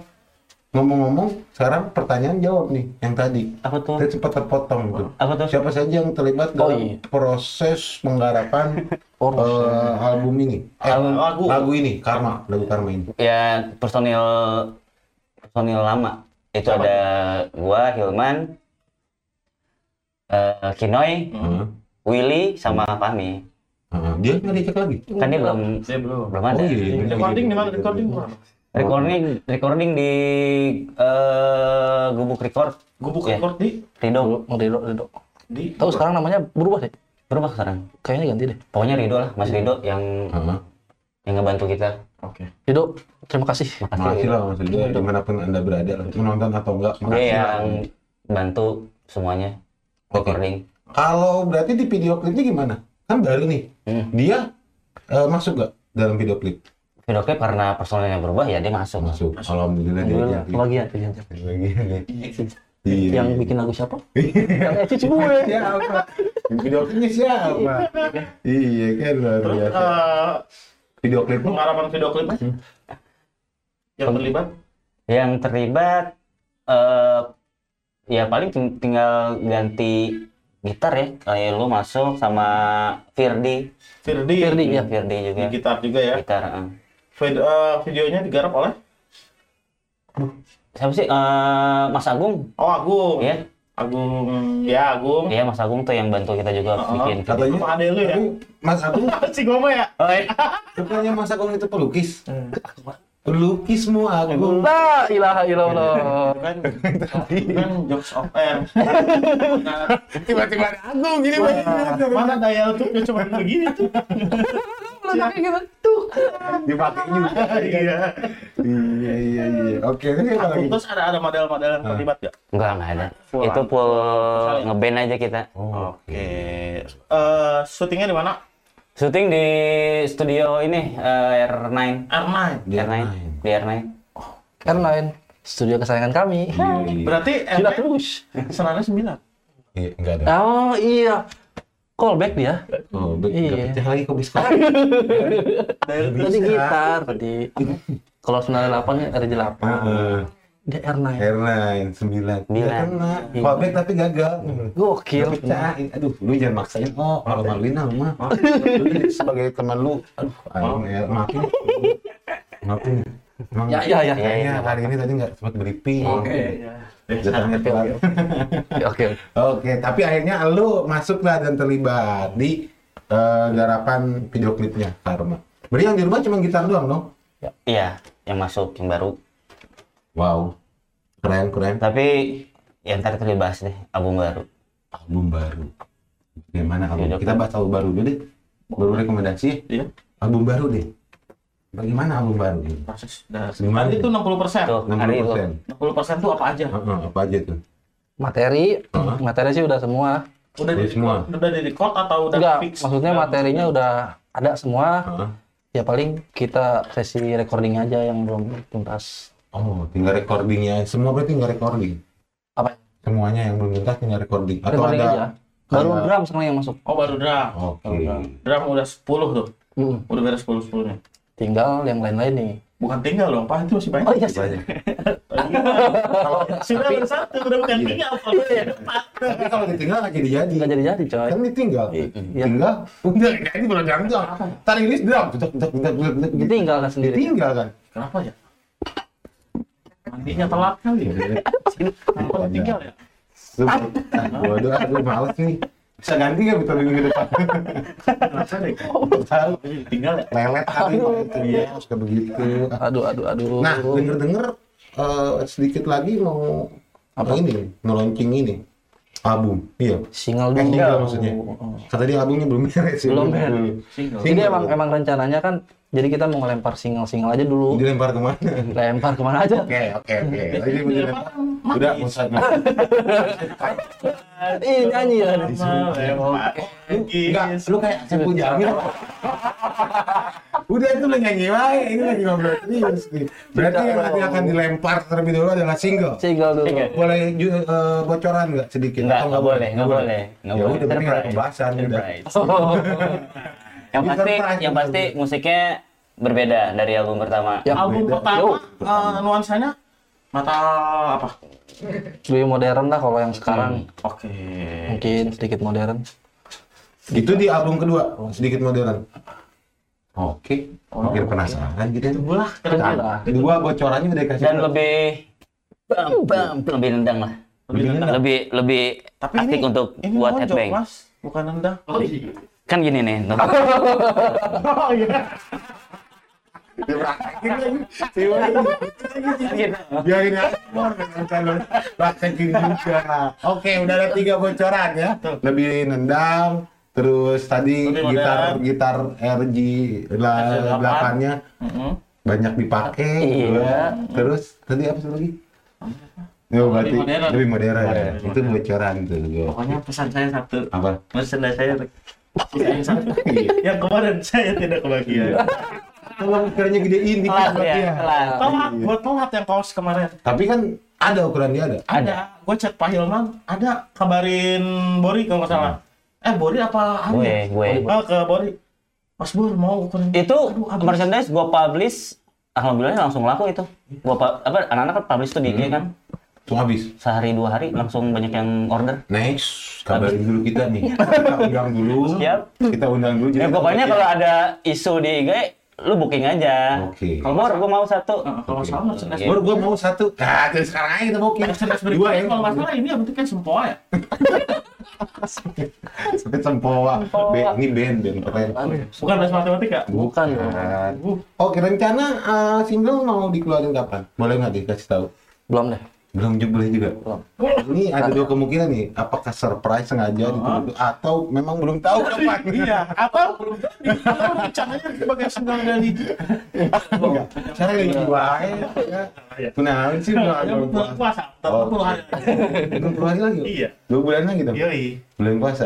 S1: ngomong-ngomong, sekarang pertanyaan jawab nih yang tadi.
S3: Apa tuh?
S1: Tadi sempat terpotong tuh.
S3: Apa tuh?
S1: Siapa saja yang terlibat
S4: Oh,
S1: dalam
S4: iya.
S1: proses penggarapan eh, album ini? Eh,
S2: Album- lagu.
S1: lagu ini, Karma, lagu Karma ini.
S3: Ya personil personil lama. Itu ada gua, Hilman, eh, Kinoy,
S1: Heeh.
S3: Willy, sama Fahmi.
S1: Heeh. Dia nggak dicek lagi.
S3: Kan dia belum
S2: Saya belum.
S3: belum ada.
S1: Oh iya.
S2: Recording di mana? Recording di mana?
S3: Recording recording di eh, Gubuk Record.
S2: Gubuk
S3: Ya.
S2: record di
S3: Rido
S4: Rido, Rido.
S2: di
S4: Tahu sekarang namanya berubah deh.
S3: berubah sekarang.
S4: Kayaknya ganti deh.
S3: Pokoknya Rido lah, Mas Rido yang
S1: Heeh.
S3: yang ngebantu kita.
S2: Oke.
S4: Rido, terima kasih.
S1: Makasih lah Mas Ridho, di mana pun Anda berada lah. Menonton atau enggak,
S3: Dia yang bantu semuanya
S1: Oke.
S3: recording.
S1: Kalau berarti di video klipnya gimana? Kan baru nih.
S3: Hmm.
S1: Dia eh, masuk nggak dalam video klip?
S3: Video klip karena personelnya berubah ya dia masuk.
S1: Masuk. Alhamdulillah dia jadi.
S4: kebagian tuh yang
S1: Bagian nih. Iya.
S4: yang bikin lagu siapa? yang Ecis gue.
S1: siapa? Yang Video klipnya siapa? Iya kan luar biasa.
S2: eh,
S1: Video klip lu
S2: pengaraman video klipnya yang terlibat
S3: Yang terlibat eh ya paling ting- tinggal ganti gitar ya. Kayak lu masuk sama Firdi.
S2: Firdi,
S4: Firdi, ya.
S3: Firdi juga.
S2: gitar juga ya.
S3: Gitar. eh.
S2: Vid- eh, videonya digarap oleh
S3: Siapa sih? Eh, Mas Agung.
S2: Oh Agung.
S3: Iya.
S2: Agung, ya Agung.
S3: Iya, Mas Agung tuh yang bantu kita juga
S2: Oh,
S3: bikin video.
S1: katanya
S2: Sama ade lu ya?
S1: Mas Agung
S2: si Goma ya?
S3: Oh, iya.
S1: bukannya Mas Agung itu pelukis? Pelukismu Agung.
S4: La ilaha illallah.
S2: Kan, kan jokes of air.
S1: Tiba-tiba ada Agung gini
S2: Mana daya YouTube cuma begini tuh.
S4: Letaknya gitu. Tuh.
S1: dipakai juga.
S2: Iya.
S1: Iya iya iya. Oke, ini apa lagi?
S2: Terus ada ada model-model yang terlibat ya?
S3: Enggak, enggak ada.
S2: Full
S3: Itu full ngeband aja kita.
S2: Oke. Eh, syutingnya di mana?
S3: Syuting di studio ini eh, R9.
S2: R9.
S1: Di
S3: R9.
S1: R9.
S3: Di R9.
S4: Airline. Studio kesayangan kami.
S1: Iya, iya.
S2: Berarti
S4: Gila
S2: R9
S4: terus.
S2: senarnya 9.
S1: Iya, enggak ada.
S4: Oh iya. Callback dia.
S1: Oh,
S4: Iya.
S1: enggak pecah lagi kok bisa.
S4: Tadi gitar tadi. Kalau 98 nya RJ8.
S1: Heeh.
S4: Dia R9.
S1: R9 9.
S3: Sembilan.
S1: kena. Callback tapi gagal.
S4: Gokil.
S1: Nggak pecah. Aduh, lu jangan maksain. Oh, kalau mah. Lu sebagai teman lu, aduh, ya, maafin. Maafin. Emang
S4: Ya, ya, ya.
S1: kayaknya hari ini tadi nggak sempat briefing.
S2: Oke.
S1: Telat.
S4: Oke, Oke.
S1: Oke, tapi akhirnya lu masuk lah dan terlibat di eh, garapan video klipnya Karma. Berarti yang di rumah cuma gitar doang dong?
S3: Iya, yang masuk yang baru.
S1: Wow, keren keren.
S3: Tapi yang ntar kita bahas deh album baru.
S1: Album baru. Gimana album?
S3: Video
S1: Kita bahas album baru dulu deh. Baru rekomendasi ya?
S2: Iya.
S1: Album baru deh. Bagaimana album baru?
S2: Proses dah.
S1: Gimana?
S2: Itu 60 persen.
S3: Tuh, hari itu.
S1: 60%.
S2: 60 persen tuh apa aja?
S1: Heeh, apa aja tuh?
S4: Materi,
S1: Hah?
S4: materi sih udah semua.
S2: Udah
S1: Udah
S2: di
S1: semua.
S2: Udah di record atau udah
S4: Enggak,
S2: fix?
S4: maksudnya materinya udah ada semua.
S1: Heeh.
S4: Ya paling kita sesi recording aja yang belum tuntas.
S1: Oh, tinggal recordingnya. Semua berarti tinggal recording.
S4: Apa?
S1: Semuanya yang belum tuntas tinggal recording. Atau
S4: Recording
S1: ada?
S4: aja. Baru
S1: ada-
S4: drum sekarang yang masuk.
S2: Oh baru drum.
S1: Oke.
S2: Drum udah 10 tuh.
S4: Mm.
S2: Udah beres 10 10 nya.
S4: Tinggal yang lain-lain nih.
S2: Bukan tinggal dong, Pak. Itu masih banyak.
S4: Oh iya,
S1: Banyak.
S2: Kalau sudah ada satu, udah bukan
S1: Iya.
S2: tinggal. Kalau ya empat.
S1: Tapi kalau ditinggal nggak jadi jadi.
S4: nggak jadi-jadi coy.
S1: Kan ditinggal.
S4: Iya.
S1: Tinggal. Udah jadi belum gantung. Tar rilis drum. Tutuk tutuk tutuk tutuk. tutuk.
S4: Ditinggal kan sendiri.
S1: Ditinggal kan.
S2: Kenapa ya? Mandinya telat kali ya. Kenapa ditinggal ya?
S1: Waduh, aduh males nih. Bisa ganti nggak betul minggu depan?
S2: Kenapa deh?
S1: Tahu.
S2: Tinggal ya?
S1: Lelet kali itu dia suka begitu.
S4: Aduh, aduh, aduh.
S1: Nah, denger-denger eh, sedikit lagi mau apa ini? Nge-launching ini album. Iya.
S4: Single
S1: Eh,
S4: dulu.
S1: single maksudnya. Kata dia albumnya belum beres sih.
S4: Belum beres.
S2: Single.
S4: Jadi emang emang rencananya kan jadi kita mau ngelempar single-single aja dulu.
S1: Dilempar ke mana?
S4: Lempar ke mana aja.
S1: Oke, oke, oke. Lagi mau dilempar. Udah, Musad.
S4: Ih, nyanyi ya.
S1: Enggak, lu kayak Saiful Jamil. Udah itu lu nyanyi wae, ini lagi ngobrol serius nih. Berarti yang nanti akan dilempar terlebih dulu adalah single.
S4: Single dulu.
S1: Boleh eh, bocoran nggak sedikit?
S3: Enggak,
S1: Atau
S3: enggak boleh, enggak boleh. Enggak
S1: Ya
S3: boleh.
S1: udah, berarti nggak ada
S3: Surprise.
S1: pembahasan, udah.
S3: Yang pasti, yang
S1: gitu.
S3: pasti musiknya berbeda dari album pertama.
S4: Ya,
S2: Album
S1: beda.
S2: pertama
S4: Yo.
S2: eh, nuansanya mata apa?
S4: Lebih modern lah kalau yang sekarang.
S2: Oke.
S4: Mungkin sedikit modern.
S1: Itu di album kedua, sedikit modern. Oke, makin penasaran gitu.
S2: Tunggu lah.
S1: Nah, Kedua bocorannya udah kasih.
S3: Dan lebih bam, bam, lebih nendang lah.
S2: Lebih nendang.
S3: Lebih lebih
S2: Tapi
S3: asik
S2: ini
S3: untuk
S2: ini
S3: buat headbang.
S2: Mas. Bukan nendang. Oh iya.
S3: Kan gini nih.
S2: Oh iya.
S1: Dipraktekin lagi. Biarin praktekin juga. Oke, udah ada tiga bocoran ya. Lebih nendang, terus tadi gitar gitar RG
S2: RG8.
S1: 8-nya
S2: Mm-mm.
S1: banyak dipakai.
S4: Iya.
S1: Terus tadi apa lagi? Oh, berarti
S2: Lebih modern.
S1: lebih modern.
S3: Modern.
S1: Itu bocoran tuh.
S2: Pokoknya pesan saya satu.
S1: Apa?
S2: Merchandise saya satu. Yang kemarin saya tidak kebagian.
S1: Kalau ukurannya gedein dikit
S3: Telat
S1: berarti
S3: ya,
S1: ya.
S3: telat.
S2: Telat yang kaos kemarin.
S1: Tapi kan ada ukuran dia ada.
S2: Ada, gua chat Pak Hilman, ada kabarin Bori kalau nggak salah. Eh Bori apa?
S3: Gue, gue.
S2: Oh, ke Bori. Mas Bur mau ukuran
S3: Itu
S2: Aduh, habis.
S3: merchandise gua publish alhamdulillah langsung laku itu. Gua pa- apa anak-anak kan publish tuh di IG kan.
S1: Langsung habis.
S3: Sehari dua hari langsung banyak yang order.
S1: Next, kabarin dulu kita nih. Kita undang dulu.
S3: Siap.
S1: Kita undang dulu.
S3: Ya pokoknya kalau ada isu di IG lu booking aja.
S1: Oke.
S3: Kalau Bor, gua mau satu.
S2: Eh, kalau salah merchandise
S3: Iya.
S1: Bor, gua mau satu. Nah, terus sekarang aja kita booking.
S2: merchandise
S1: Dua
S2: berikutnya
S1: ya.
S2: kalau nggak salah ini yang penting kan sempoa ya.
S1: Sampai sempoa. Be- Ini band, band keren.
S2: Bukan bahasa matematika.
S4: Bukan.
S1: Bukan. Oke, rencana uh, single mau dikeluarin kapan? Boleh nggak dikasih tahu?
S4: Belum deh.
S1: Belum juga boleh juga. Ini ada dua kemungkinan nih. Apakah surprise sengaja ditutup atau memang belum tahu kapan?
S2: Iya, atau belum. Atau rencananya sebagai single dari.
S1: Saya lagi dua ya. Kenapa sih belum
S2: bulan
S1: puasa?
S2: puasa, tetap puluh hari.
S1: Belum puluh hari lagi?
S2: Iya.
S1: Dua bulan lagi dong?
S2: Yoi.
S1: Bulan puasa?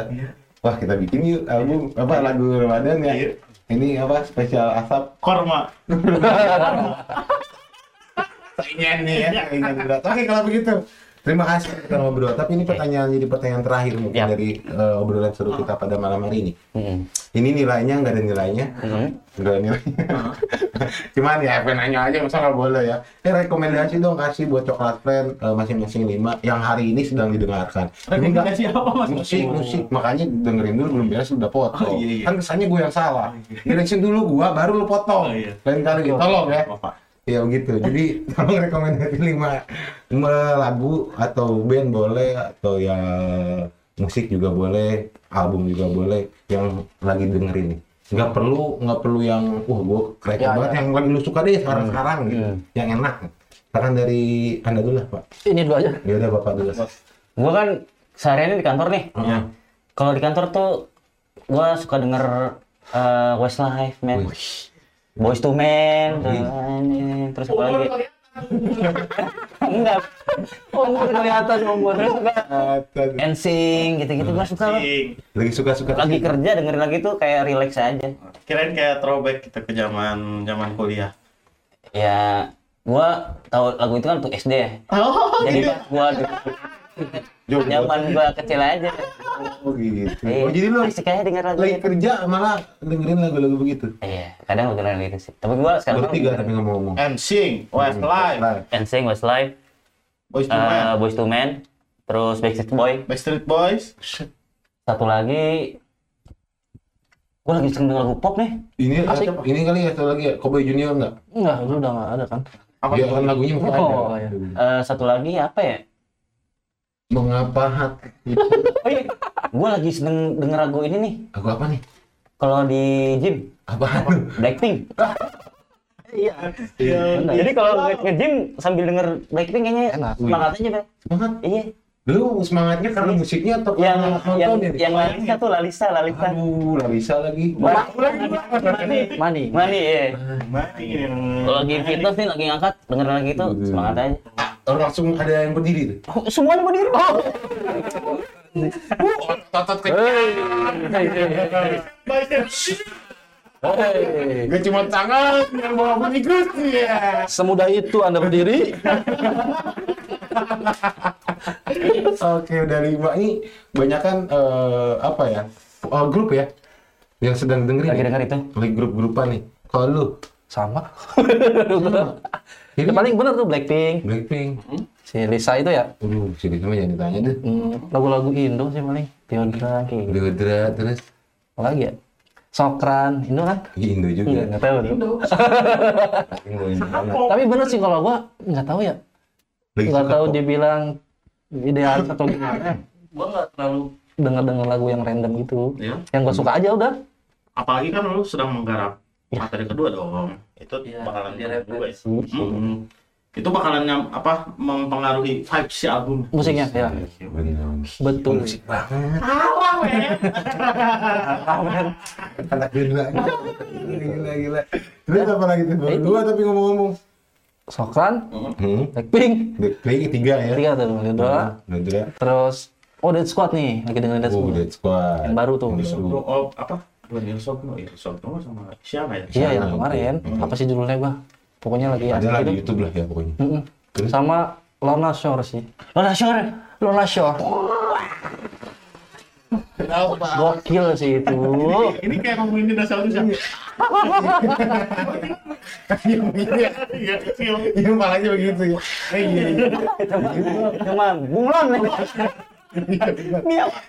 S1: Wah, kita bikin yuk album apa lagu Ramadan ya.
S2: Iya.
S1: Ini apa spesial asap
S2: Korma.
S1: saingan nih ya, saingan berat. Oke kalau begitu. Terima kasih kita ngobrol. Tapi ini pertanyaan jadi pertanyaan terakhir mungkin
S3: Ya.
S1: dari eh, obrolan seru kita pada malam hari ini.
S3: Mm-mm.
S1: Ini nilainya nggak ada nilainya,
S3: Mm-mm.
S1: nggak ada nilainya. Cuman ya pengen nanya aja, masa nggak boleh ya. Eh rekomendasi dong kasih buat coklat friend eh, masing-masing lima yang hari ini sedang didengarkan.
S2: Rekomendasi apa mas?
S1: musik musik makanya dengerin dulu belum beres udah potong
S2: Oh, iya, iya.
S1: kan kesannya gue yang salah direksin dulu gua baru lu potong
S2: Oh, iya.
S1: lain kali tolong ya
S2: Bapak.
S1: Ya begitu jadi tolong rekomendasi lima lima lagu atau band boleh atau ya musik juga boleh album juga boleh yang lagi dengerin. Nih nggak perlu nggak perlu yang wah gue keren
S4: Ya,
S1: banget.
S4: ya.
S1: yang lagi lu suka deh sekarang sekarang gitu.
S3: Hmm.
S1: yang enak. Sekarang dari anda dulu lah pak.
S4: Ini dua aja.
S1: ya udah bapak dulu.
S3: Gua kan seharian di kantor nih. Kalau di kantor tuh gua suka denger eh, Westlife, man. Boys to Men, eh, terus apa lagi? Enggak. Oh, enggak kelihatan gua terus suka NSYNC gitu-gitu gua suka
S1: lagi suka-suka
S3: Lagi kerja dengerin lagi tuh kayak relax aja.
S2: Kirain kayak throwback kita ke zaman zaman kuliah.
S3: Ya, gua tahu lagu itu kan tuh SD ya.
S2: Oh,
S3: Jadi
S2: gitu.
S3: pas gua
S1: Jom,
S3: zaman gua kecil aja.
S1: Oh gitu.
S3: Iya,
S1: Oh jadi lu
S3: asik aja denger lagu
S1: lagi
S3: itu.
S1: kerja malah dengerin lagu-lagu begitu.
S3: Iya, kadang lagu dengerin gitu sih. Tapi gua sekarang
S1: Bertiga tapi ngomong-ngomong.
S2: And sing, Westlife,
S3: NSYNC, Westlife,
S2: Boys to
S3: eh,
S2: Men,
S3: Boys to Men, terus Backstreet Boy.
S2: Backstreet Boys.
S3: Satu lagi, gua lagi sering denger lagu pop nih.
S1: Ini
S4: Asik.
S1: ini kali ya satu lagi ya. Cowboy Junior enggak?
S4: Enggak, itu udah enggak ada kan.
S2: Apa
S1: kan lagunya masih
S4: Oh,
S1: ada.
S4: iya.
S3: Eh, satu lagi apa ya?
S1: Mengapa hati
S3: Oh iya, gua lagi seneng denger lagu ini nih.
S1: Lagu apa nih?
S3: Kalau di gym,
S1: Apaan?
S3: Blackpink.
S2: Iya.
S3: Jadi kalau nge- nge-gym sambil denger Blackpink kayaknya
S4: Enak.
S3: semangat aja, Pak.
S1: Semangat.
S3: Iya.
S1: Lu semangatnya karena musiknya atau
S3: Yang
S1: karena
S3: yang
S1: nih?
S3: yang Lalisa tuh Lalisa, Lalisa.
S1: Aduh, Larissa lagi.
S3: Mani.
S4: Mani.
S3: Mani, ya.
S2: Mati.
S3: Kalau lagi fitness nih lagi ngangkat, denger lagi itu semangat aja.
S1: Oh, langsung ada yang berdiri tuh.
S3: Oh, semuanya berdiri. Oh.
S4: Hei, hei, hei.
S1: Gak cuma tangan yang bawa bunyi Gusti ya.
S4: Semudah itu Anda berdiri.
S1: Oke, udah lima ini banyak kan apa ya? Oh, grup ya yang sedang dengerin.
S3: Lagi
S1: ya?
S3: denger itu.
S1: Lagi grup-grupan nih. Kalau lu,
S4: Sama.
S1: Jadi
S4: Ya, paling bener tuh Blackpink.
S1: Blackpink.
S4: Si Lisa itu ya.
S1: Aduh, sini cuma jangan ditanya deh.
S4: Hmm, lagu-lagu Indo sih paling. Deodra kayak gitu.
S1: Deodra terus
S4: Apa lagi ya? Sokran, Indo kan?
S1: Indo juga.
S4: Iya, nggak tahu tuh.
S1: Indo, Indo banget.
S4: Tapi bener sih kalau gua nggak tahu ya.
S1: Lagi
S4: Nggak tahu dia bilang idealis atau gimana. Gua nggak terlalu denger-denger lagu yang random gitu.
S2: Ya.
S4: Yang gua suka aja udah.
S2: Apalagi kan lu sedang menggarap materi kedua dong. Itu
S4: Iya,
S2: bakalan
S4: dia
S2: juga ya.
S4: referensi.
S2: Mm-mm. Itu bakalan yang apa mempengaruhi vibe si album.
S4: Musiknya ya. Betul.
S1: Musik banget.
S2: Salah, men.
S1: Anak gila. Gila, gila. Terus apa lagi tuh? Dua tapi ngomong-ngomong.
S4: Sokran,
S1: Hmm.
S4: Blackpink,
S1: Blackpink tiga ya.
S4: tiga tuh, dua.
S1: Udah dua.
S4: Terus, oh Dead Squad nih, lagi dengerin Dead
S1: Oh,
S4: Squad.
S1: Dead Squad.
S4: Yang baru tuh.
S1: Yang baru.
S2: Oh, apa? Bukan Ilsog, no. Ilsog no sama siapa ya?
S4: Iya, yang kemarin. Apa sih judulnya gua? Pokoknya lagi
S1: Ada lah di
S4: gitu.
S1: YouTube lah ya pokoknya.
S4: Mm-mm.
S1: Terus?
S4: Sama Lorna Shore sih.
S3: Lona Shore.
S4: Lorna Shore. Gokil sih itu.
S2: Ini kayak ngomongin dinosaurus ya? Iya, kecil.
S1: Iya malahnya begitu ya. Eh, iya, iya.
S3: Cuma bunglon nih.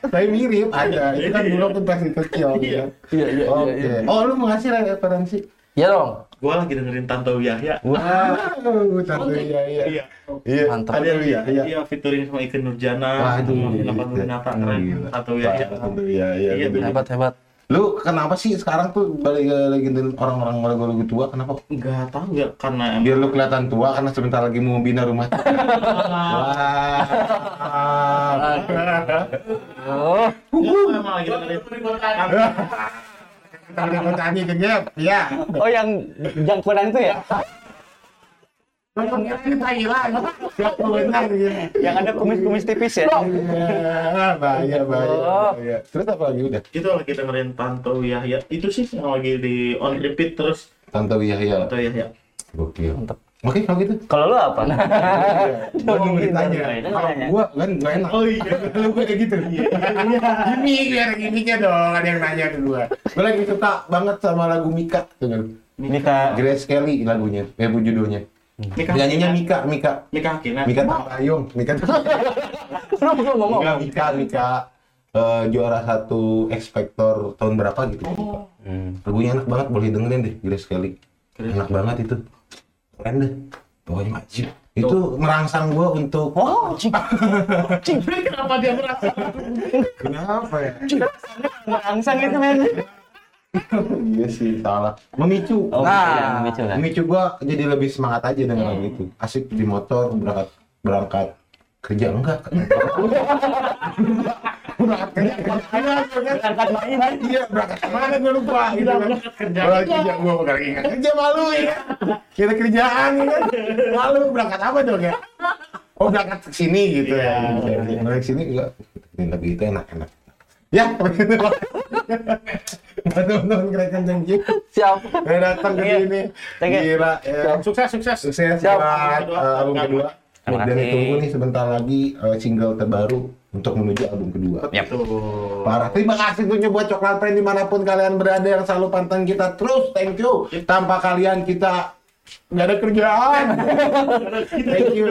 S1: Tapi mirip ada. Itu kan dulu pun pasti kecil. Iya.
S4: Iya, iya,
S1: Oke.
S4: iya, iya.
S1: Oh, lu mau ngasih referensi?
S4: Iya dong.
S2: Gua lagi dengerin Tanto Yahya.
S1: Wow, tentu iya iya.
S2: Iya.
S1: Iya.
S4: Mantap.
S1: Ada iya iya.
S2: Iya, featuring sama Iken Nurjana.
S1: Waduh.
S2: Kenapa nyata keren? Tanto Yahya.
S1: Tentu iya iya.
S2: Iya.
S4: Hebat, hebat.
S1: Lu kenapa sih sekarang tuh balik lagi dengerin orang-orang lagu-lagu tua? Kenapa?
S2: Enggak tahu ya karena emang
S1: Biar lu kelihatan tua karena sebentar lagi mau bina rumah. Wah.
S4: Oh,
S2: emang lagi dengerin
S1: Tadi mau tanya ke ya.
S3: Oh yang jangkuan itu ya? Yang ada kumis-kumis tipis ya?
S1: Ya, bahaya, bahaya, bahaya. Terus apa lagi udah?
S2: itu lagi dengerin Tanto Yahya. Itu sih yang lagi di on repeat terus
S1: Tante Yahya.
S2: Tanto Yahya.
S1: Gokil.
S4: mantap.
S1: Oke, kalau gitu.
S3: Kalau lu apa?
S1: Gua nunggu ditanya. Kalau gua kan gak enak.
S2: Oh iya.
S1: Lu gue kayak gitu. Gini biar gininya dong, ada yang nanya ke gua. Gua lagi suka banget sama lagu Mika.
S3: Mika
S1: Grace Kelly lagunya, eh judulnya.
S2: Mika
S1: Nyanyinya Mika, Mika.
S2: Mika Hakina.
S1: Mika Tambayong, Mika
S4: Lu belum ngomong.
S1: Enggak, Mika, Mika eh, juara satu X Factor tahun berapa gitu.
S3: Hmm.
S1: Lagunya enak banget, boleh dengerin deh, Grace Kelly.
S2: Grace.
S1: Enak banget itu. Keren deh. Pokoknya wajib. Itu merangsang gua untuk
S3: Oh, cing.
S2: Kenapa dia merasa?
S1: kenapa ya?
S3: Merangsang itu men.
S1: iya sih, salah. Memicu.
S3: Oh,
S4: Nah.
S3: iya, memicu kan.
S1: Memicu gua jadi lebih semangat aja dengan lagu itu. Asik di motor berangkat berangkat kerja enggak? berangkat kerja
S3: Berangkat main.
S1: Iya, berangkat ke mana gue lupa gitu kan.
S2: berangkat kerja.
S1: Kerja, gue bakal ingat. Kerja malu ya. Kira kerjaan ya kan. Malu, berangkat apa dong ya? Oh, berangkat ke sini gitu ya. Berangkat ke sini enggak. Ini lagu itu enak-enak. Ya, begitu. Teman-teman keren thank you.
S4: Siap.
S1: Udah datang ke
S3: Iya.
S1: sini.
S3: Thank you.
S1: Gila, ya.
S2: Sukses, sukses.
S1: Sukses
S4: Siap.
S1: buat eh, album kedua.
S3: Terima
S1: Dan ditunggu nih sebentar lagi eh, single terbaru untuk menuju album kedua.
S3: Yap.
S2: Tuh.
S1: Parah. Terima kasih tentunya buat Coklat Friend di mana pun kalian berada yang selalu pantang kita terus. Thank you. Tanpa kalian kita nggak ada kerjaan. Thank you.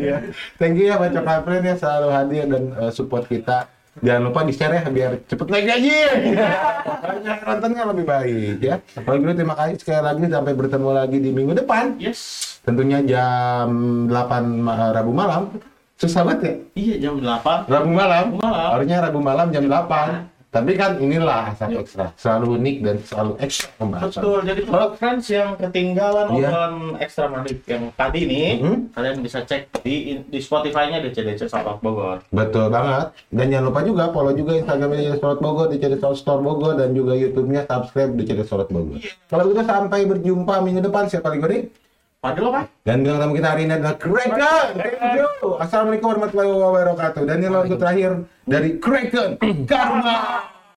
S1: Iya. Thank you ya buat Coklat Friend yang selalu hadir dan eh, support kita. Jangan lupa di share ya biar cepet naik gaji. Banyak nontonnya lebih baik ya. Kalau gitu terima kasih sekali lagi sampai bertemu lagi di minggu depan.
S2: Yes.
S1: Tentunya jam 8 ma- Rabu malam. Susah banget ya?
S2: Iya, jam 8.
S1: Rabu malam.
S2: Rabu malam.
S1: Harusnya Rabu malam jam 8. Tapi kan inilah asal ekstra. Selalu unik dan selalu ekstra pembahasan.
S2: Betul. Jadi kalau friends yang ketinggalan
S1: Iya.
S2: obrolan ekstra menarik yang tadi nih,
S1: Mhm.
S2: kalian bisa cek di di Spotify-nya DCDC Sabak Bogor.
S1: Betul banget. Dan jangan lupa juga follow juga Instagramnya di Sorot Bogor, di Sorot Store Bogor, dan juga YouTube-nya subscribe di Sorot Bogor. Kalau gitu sampai berjumpa minggu depan. Siapa lagi?
S2: Padahal apa?
S1: Dan bintang tamu kita hari ini adalah Kraken. Thank you. Assalamualaikum warahmatullahi wabarakatuh. Dan ini lagu terakhir dari Kraken. Karma.